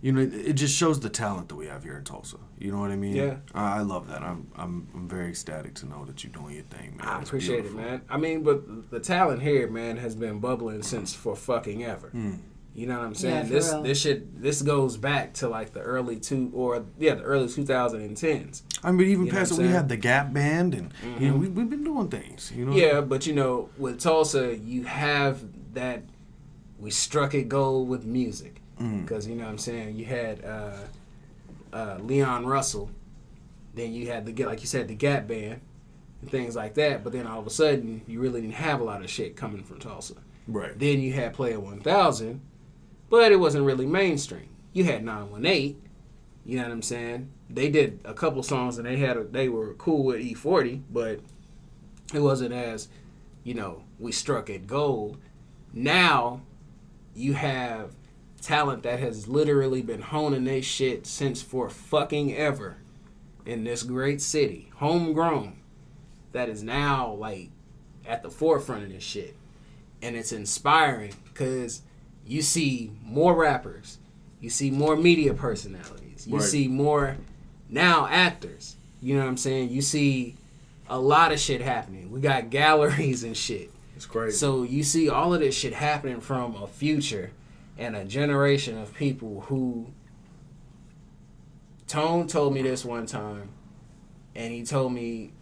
you know, it, it just shows the talent that we have here in Tulsa. You know what I mean? Yeah. I, I love that. I'm, I'm, I'm very ecstatic to know that you're doing your thing, man. I It's appreciate beautiful. it, man. I mean, but the talent here, man, has been bubbling since for fucking ever. Hmm. You know what I'm saying? Yeah, this real. this shit this goes back to like the early two or yeah the early 2010s. I mean, even You past what it, we had the Gap Band, and Mm-hmm. know, we, we've been doing things. You know? Yeah, but you know, with Tulsa, you have that we struck it gold with music because you know what I'm saying. You had uh, uh, Leon Russell, then you had the like you said the Gap Band and things like that. But then all of a sudden, you really didn't have a lot of shit coming from Tulsa. Right. Then you had Player 1000, but it wasn't really mainstream. You had 918. You know what I'm saying? They did a couple songs and they had a, they were cool with E40, but it wasn't as, you know, we struck at gold. Now you have talent that has literally been honing their shit since for fucking ever in this great city, homegrown, that is now like at the forefront of this shit and it's inspiring because you see more rappers, you see more media personalities, you see more now actors. You know what I'm saying? You see a lot of shit happening. We got galleries and shit. It's crazy. So you see all of this shit happening from a future and a generation of people who Tone told me this one time and he told me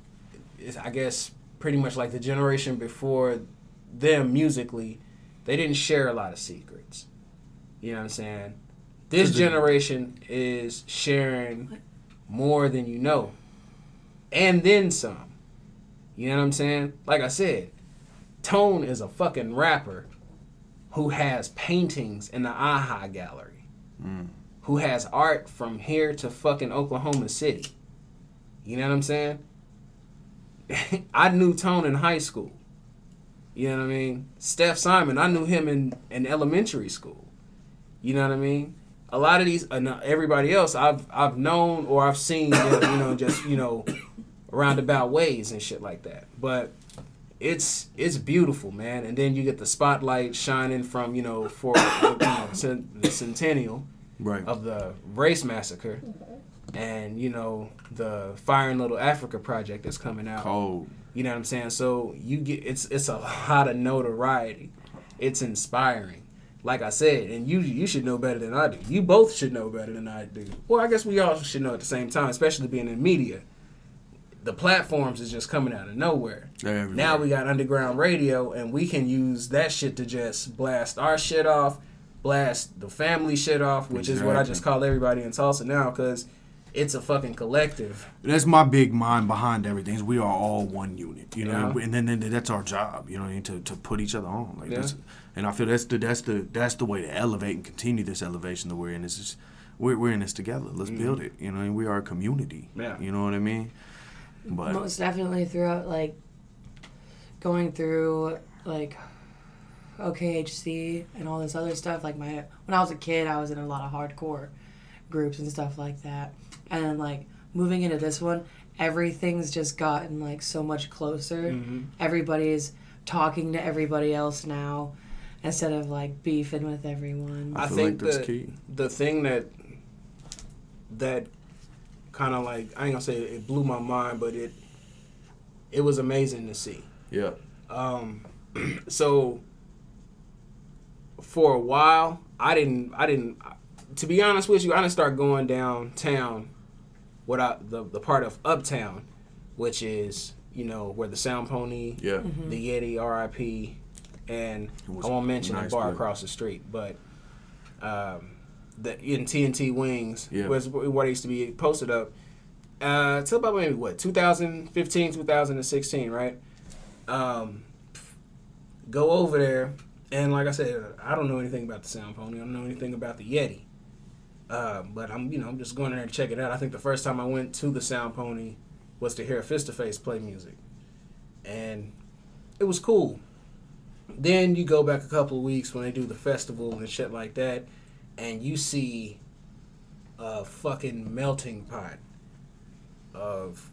I guess pretty much like the generation before them musically, they didn't share a lot of secrets. You know what I'm saying? This generation is sharing more than you know. And then some. You know what I'm saying? Like I said, Tone is a fucking rapper who has paintings in the AHA gallery. Mm. Who has art from here to fucking Oklahoma City. You know what I'm saying? I knew Tone in high school. You know what I mean? Steph Simon, I knew him in, in elementary school. You know what I mean? A lot of these, uh, everybody else, I've I've known or I've seen, you know, just you know, roundabout ways and shit like that. But it's it's beautiful, man. And then you get the spotlight shining from you know for you know, the centennial Right. of the race massacre, and you know the Fire in Little Africa project that's coming out. Cold. You know what I'm saying? So you get it's it's a lot of notoriety. It's inspiring. Like I said, and you you should know better than I do. You both should know better than I do. Well, I guess we all should know at the same time, especially being in media. The platforms is just coming out of nowhere. Everywhere. Now we got underground radio, and we can use that shit to just blast our shit off, blast the family shit off, which is what I just Exactly. call everybody in Tulsa now, because it's a fucking collective. That's my big mind behind everything. Is we are all one unit, you know, Yeah. and then, then that's our job, you know, what I mean, to, to put each other on. Like Yeah. that's, and I feel that's the that's the that's the way to elevate and continue this elevation that we're in. Is just we're we're in this together. Let's build it. You know, and we are a community. Mm-hmm. Yeah. You know what I mean? But Most definitely throughout like going through like OKHC and all this other stuff. Like my when I was a kid, I was in a lot of hardcore groups and stuff like that. And then like moving into this one, everything's just gotten like so much closer. Everybody's talking to everybody else now instead of like beefing with everyone. I feel think like that's the, key. the thing that that kind of like I ain't gonna say it blew my mind, but it it was amazing to see. yeah, Um, so for a while, I didn't, I didn't, to be honest with you, I didn't start going downtown, what I, the, the part of uptown, which is, you know, where the Sound Pony, yeah. the Yeti, RIP, and I won't mention nice, the bar but- across the street, but um, the in TNT Wings Yeah. was what it used to be posted up. Uh, till about maybe what 2015, 2016, right? Um, go over there, and like I said, I don't know anything about the Sound Pony. I don't know anything about the Yeti. Uh, but I'm, you know, I'm just going in there to check it out. I think the first time I went to the Sound Pony was to hear Fist to Face play music, and it was cool. Then you go back a couple of weeks when they do the festival and shit like that, and you see a fucking melting pot of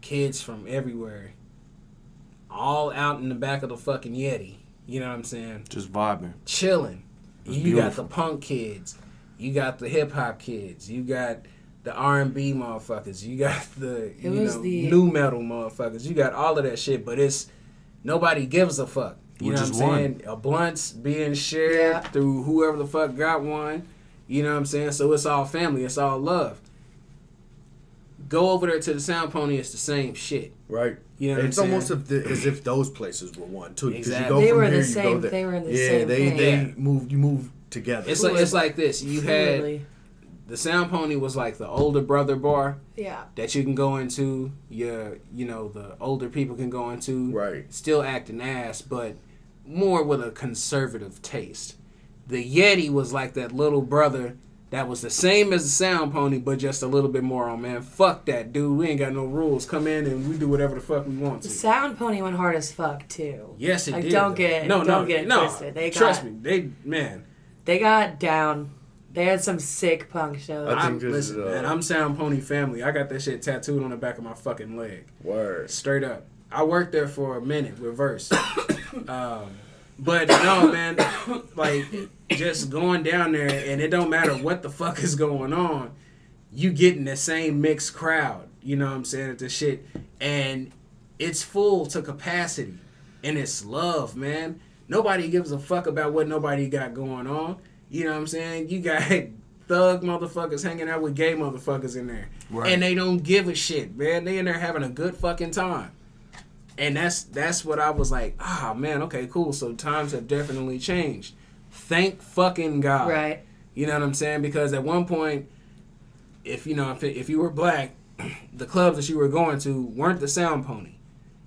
kids from everywhere, all out in the back of the fucking Yeti. You know what I'm saying? Just vibing. chilling. You got the punk kids, you got the hip hop kids, you got the R and B motherfuckers, you got the you was know the- new metal motherfuckers, you got all of that shit. But it's nobody gives a fuck. You We're know what I'm just one. saying? A blunt's being shared Yeah. through whoever the fuck got one. You know what I'm saying? So it's all family, it's all love. Go over there to the Sound Pony, it's the same shit. Right. You know what it's I'm almost if the, as if those places were one too. 'cause Exactly. You go They from were the here, you same- Go there. they were in the yeah, same they thing. they Yeah. move. You move together. It's like it's like this. You had the Sound Pony was like the older brother bar. yeah. that you can go into. Your, you know, the older people can go into. Right. Still acting ass, but more with a conservative taste. The Yeti was like that little brother that was the same as the Sound Pony, but just a little bit more on. Man, fuck that, dude. We ain't got no rules. Come in and we do whatever the fuck we want to. The to. Sound Pony went hard as fuck too. Yes, it Like, did. don't though. get- no, don't no, get it no. twisted. They Trust got- me, they man. They got down. They had some sick punk shows. I I'm, think this listen, is, uh, man, I'm Sound Pony family. I got that shit tattooed on the back of my fucking leg. Word. Straight up. I worked there for a minute, reverse. um, but no, man, like just going down there, and it don't matter what the fuck is going on, you getting the same mixed crowd. You know what I'm saying at the shit, and it's full to capacity, and it's love, man. Nobody gives a fuck about what nobody got going on. You know what I'm saying? You got thug motherfuckers hanging out with gay motherfuckers in there, Right. and they don't give a shit, man. They in there having a good fucking time and that's that's what I was like, ah man, okay, cool. So times have definitely changed. Thank fucking God. right. You know what I'm saying? Because at one point, if you know if, if you were black, the clubs that you were going to weren't the Sound Pony.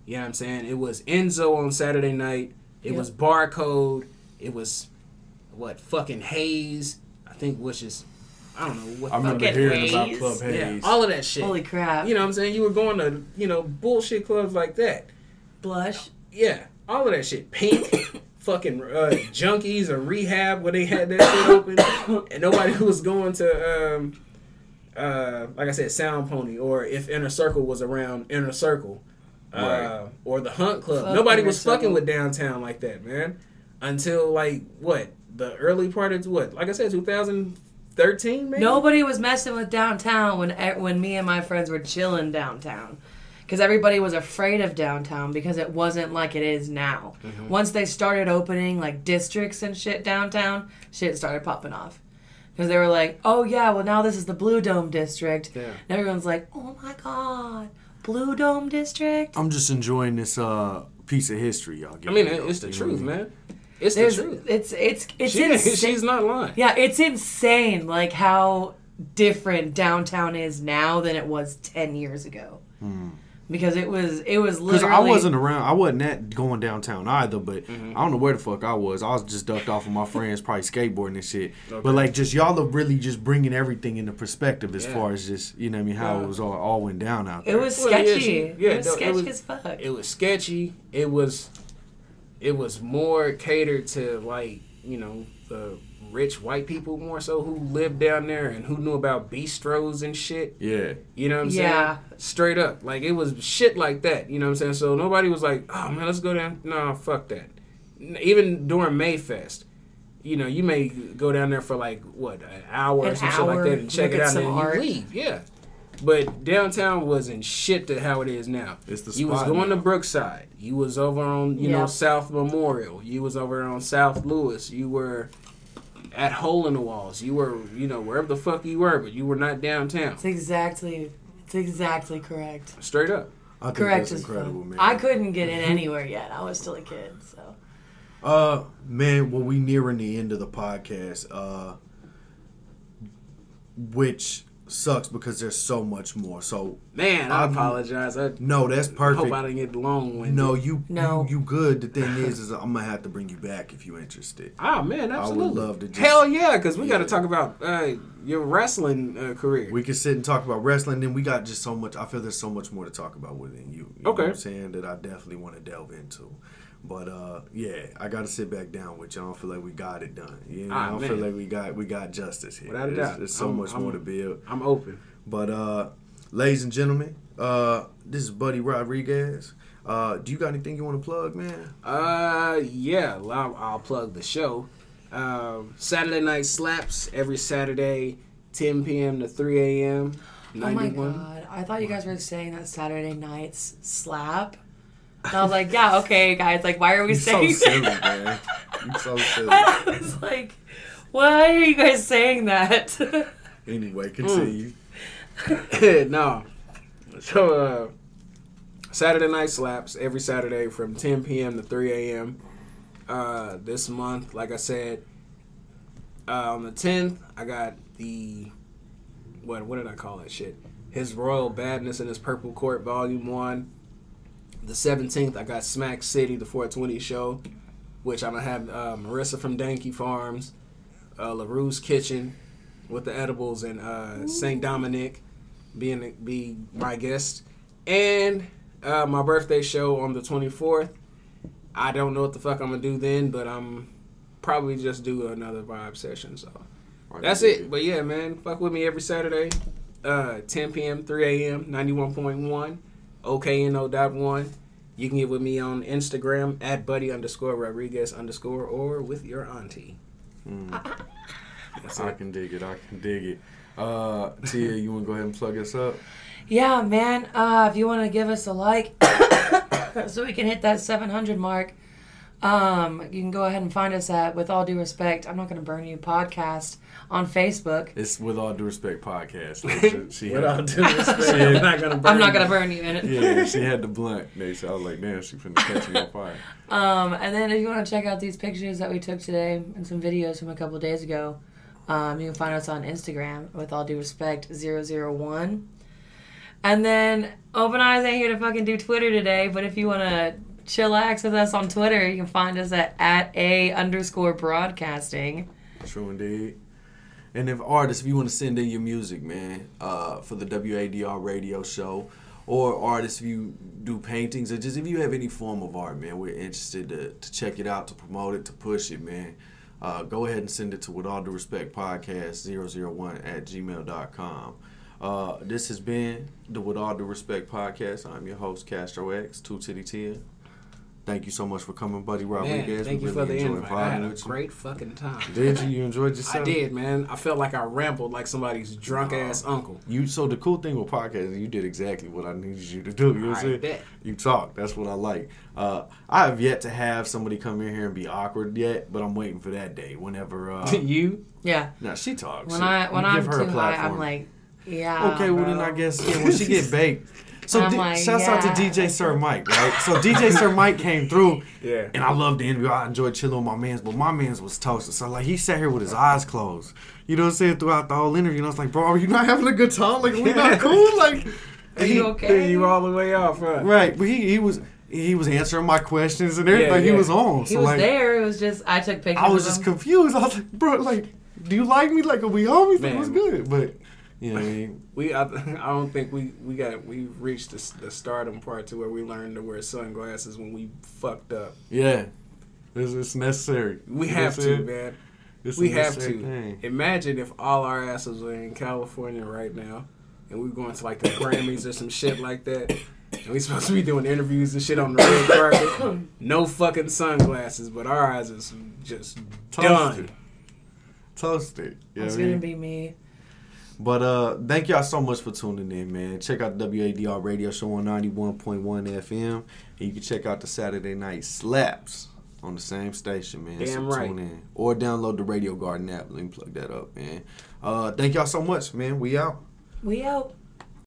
You know what I'm saying? It was Enzo on Saturday night. It Yep. was Barcode. It was what fucking haze. I think which is I don't know what. I remember Fucking hearing about Haze. Club yeah, all of that shit. Holy crap. You know what I'm saying? You were going to you know bullshit clubs like that. Blush. Yeah, all of that shit. Pink, fucking uh, junkies or rehab where they had that shit open, and nobody was going to, um, uh, like I said, Sound Pony, or if Inner Circle was around Inner Circle, uh, or the Hunt Club. Fuck nobody was fucking Circle. with downtown like that, man. Until like what the early part of what, like I said, 2013, maybe. Nobody was messing with downtown when when me and my friends were chilling downtown. Because everybody was afraid of downtown because it wasn't like it is now. Mm-hmm. Once they started opening like districts and shit downtown, shit started popping off. Because they were like, oh yeah, well now this is the Blue Dome district. Yeah. And everyone's like, oh my god, Blue Dome district? I'm just enjoying this uh piece of history, y'all. I mean, me, though, it's the you truth, what I mean? man. It's There's, the truth. it's it's it's She, insane. she's not lying. Yeah, it's insane like how different downtown is now than it was 10 years ago. Because it was it was Because I wasn't around, I wasn't at going downtown either. But Mm-hmm. I don't know where the fuck I was. I was just ducked off with my friends, probably skateboarding and shit. But like, just y'all are really just bringing everything into perspective as Yeah. far as just you know what I mean how Yeah. it was all, all went down out there. it there. was Well, yeah, sketchy. it yeah, was no, it sketchy was- as fuck. it was sketchy. It was it was more catered to like you know the rich white people more so who lived down there and who knew about bistros and shit. yeah. You know what I'm Yeah. saying? Straight up, like it was shit like that. You know what I'm saying? So nobody was like, "Oh man, let's go down." No, fuck that. Even during Mayfest. You know, you may go down there for like what an hour or An some shit like that and check it out, and then you leave. Yeah, but downtown wasn't shit to how it is now. It's the spot. you was going now. to Brookside. You was over on you know South Memorial. You was over on South Lewis. You were at Hole in the Walls. You were you know wherever the fuck you were, but you were not downtown. It's exactly it's exactly correct. Straight up. I think Correct that's as incredible, fuck. man. I couldn't get in anywhere yet. I was still a kid, so Uh, man, well, we nearing the end of the podcast, uh, which sucks because there's so much more. So Man, I I'm- apologize. I no, that's perfect. hope. I didn't get long winded. No, you, No. you, you good. The thing is, is I'm gonna have to bring you back if you're interested. Ah man, absolutely. I would absolutely. love to just- Hell yeah, because we got to talk about uh, your wrestling uh, career. We can sit and talk about wrestling. Then we got just so much. I feel there's so much more to talk about within you. you know Okay. what I'm saying that I definitely want to delve into. But uh, yeah, I got to sit back down with you. I don't feel like we got it done. You know, Ah, I don't man. feel like we got we got justice here. Without a There's- doubt. there's so I'm- much I'm- more to build. I'm open. But uh, ladies and gentlemen, uh, this is Buddy Rodriguez. Uh, do you got anything you want to plug, man? Uh, yeah, well, I'll, I'll plug the show. Um, Saturday Night Slaps every Saturday, 10 p.m. to 3 a.m. Oh my god! I thought you guys were saying that Saturday nights slap. And I was like, yeah, okay, guys. Like, why are we You're so saying silly, that? man. You're so silly. I was like, why are you guys saying that? Anyway, continue. no. So, uh, Saturday Night Slaps every Saturday from 10 p.m. to 3 a.m. Uh, this month, like I said, uh, on the 10th, I got the what? What did I call that shit? His Royal Badness and His Purple Court Volume One. The 17th, I got Smack City, the 420 show, which I'm gonna have uh, Marissa from Danky Farms, uh, Larue's Kitchen with the edibles, and uh, Saint Dominic being be my guest, and uh, my birthday show on the 24th. I don't know what the fuck I'm gonna do then, but I'm probably just do another vibe session. So that's it. But yeah, man, fuck with me every Saturday, uh, 10 p.m., 3 a.m., 91.1, OKNO.1. You can get with me on Instagram at buddy underscore Rodriguez underscore or with your auntie. That's I can dig it. I can dig it. Uh, Tia, you want to go ahead and plug us up? yeah, man. Uh, if you want to give us a like, so we can hit that 700 mark, um, you can go ahead and find us at With All Due Respect. I'm not gonna burn you podcast on Facebook. It's with all due respect podcast. Like, she, she What had, I'll do is I'm not gonna. Burn I'm not gonna burn you in it. yeah, she had the blunt. They said, I was like, damn, she finna catch me on fire. Um, and then if you want to check out these pictures that we took today and some videos from a couple of days ago, um, you can find us on Instagram with all due respect 001. And then Open Eyes ain't here to fucking do Twitter today, but if you want to chillax with us on Twitter, you can find us at, at a underscore broadcasting. True indeed. And if artists, if you want to send in your music, man, uh, for the WADR radio show, or artists, if you do paintings, or just if you have any form of art, man, we're interested to, to check it out, to promote it, to push it, man. Uh, go ahead and send it to with all due respect podcast 001 at gmail.com. Uh, this has been the With All Due Respect podcast. I'm your host, Castro X, 2 Titty 10. Thank you so much for coming, Buddy Man, Rodriguez. thank We you really for the enjoyed invite. I had a great fucking time. Did you? You enjoyed yourself? I did, man. I felt like I rambled like somebody's drunk ass uncle. You so the cool thing with podcasting, you did exactly what I needed you to do. You know what I'm saying? bet. You talk. That's what I like. Uh, I have yet to have somebody come in here and be awkward yet, but I'm waiting for that day. Whenever uh, you? Yeah. now she talks. When She- I when I'm give her a too high, I'm like, yeah. okay. Well then. I guess yeah, when she get baked. So I'm D- like, shouts out to. DJ Sir Mike, right? So DJ Sir Mike came through, Yeah. and I loved the interview. I enjoyed chilling with my man's, but my man's was toasted. So like he sat here with his eyes closed. You know what I'm saying? Throughout the whole interview, and I was like, bro, are you not having a good time? Like we not cool? Like Are you okay? You all the way off, huh? Right, but he, he was he was answering my questions and everything. Yeah, like, He was on. He so was like there. It was just I took pictures. I was of just him. confused. I was like, bro, like, do you like me? Like, are we homies? Like, Man. what's good? But you know, what I mean, We, I, I don't think we, we got we reached the, the stardom part to where we learned to wear sunglasses when we fucked up. yeah, it's, it's necessary. We You have what to, saying? man. It's we have to. thing. Imagine if all our asses were in California right now, and we are going to like the Grammys or some shit like that, and we supposed to be doing interviews and shit on the red carpet. No fucking sunglasses, but our eyes is just Toasted. done. Toasted. You It's gonna be me. But uh, thank y'all so much for tuning in, man. Check out the WADR radio show on 91.1 FM. And you can check out the Saturday night slaps on the same station, man. Damn so right. tune in. Or download the Radio Garden app. Let me plug that up, man. Uh, thank y'all so much, man. We out. We out.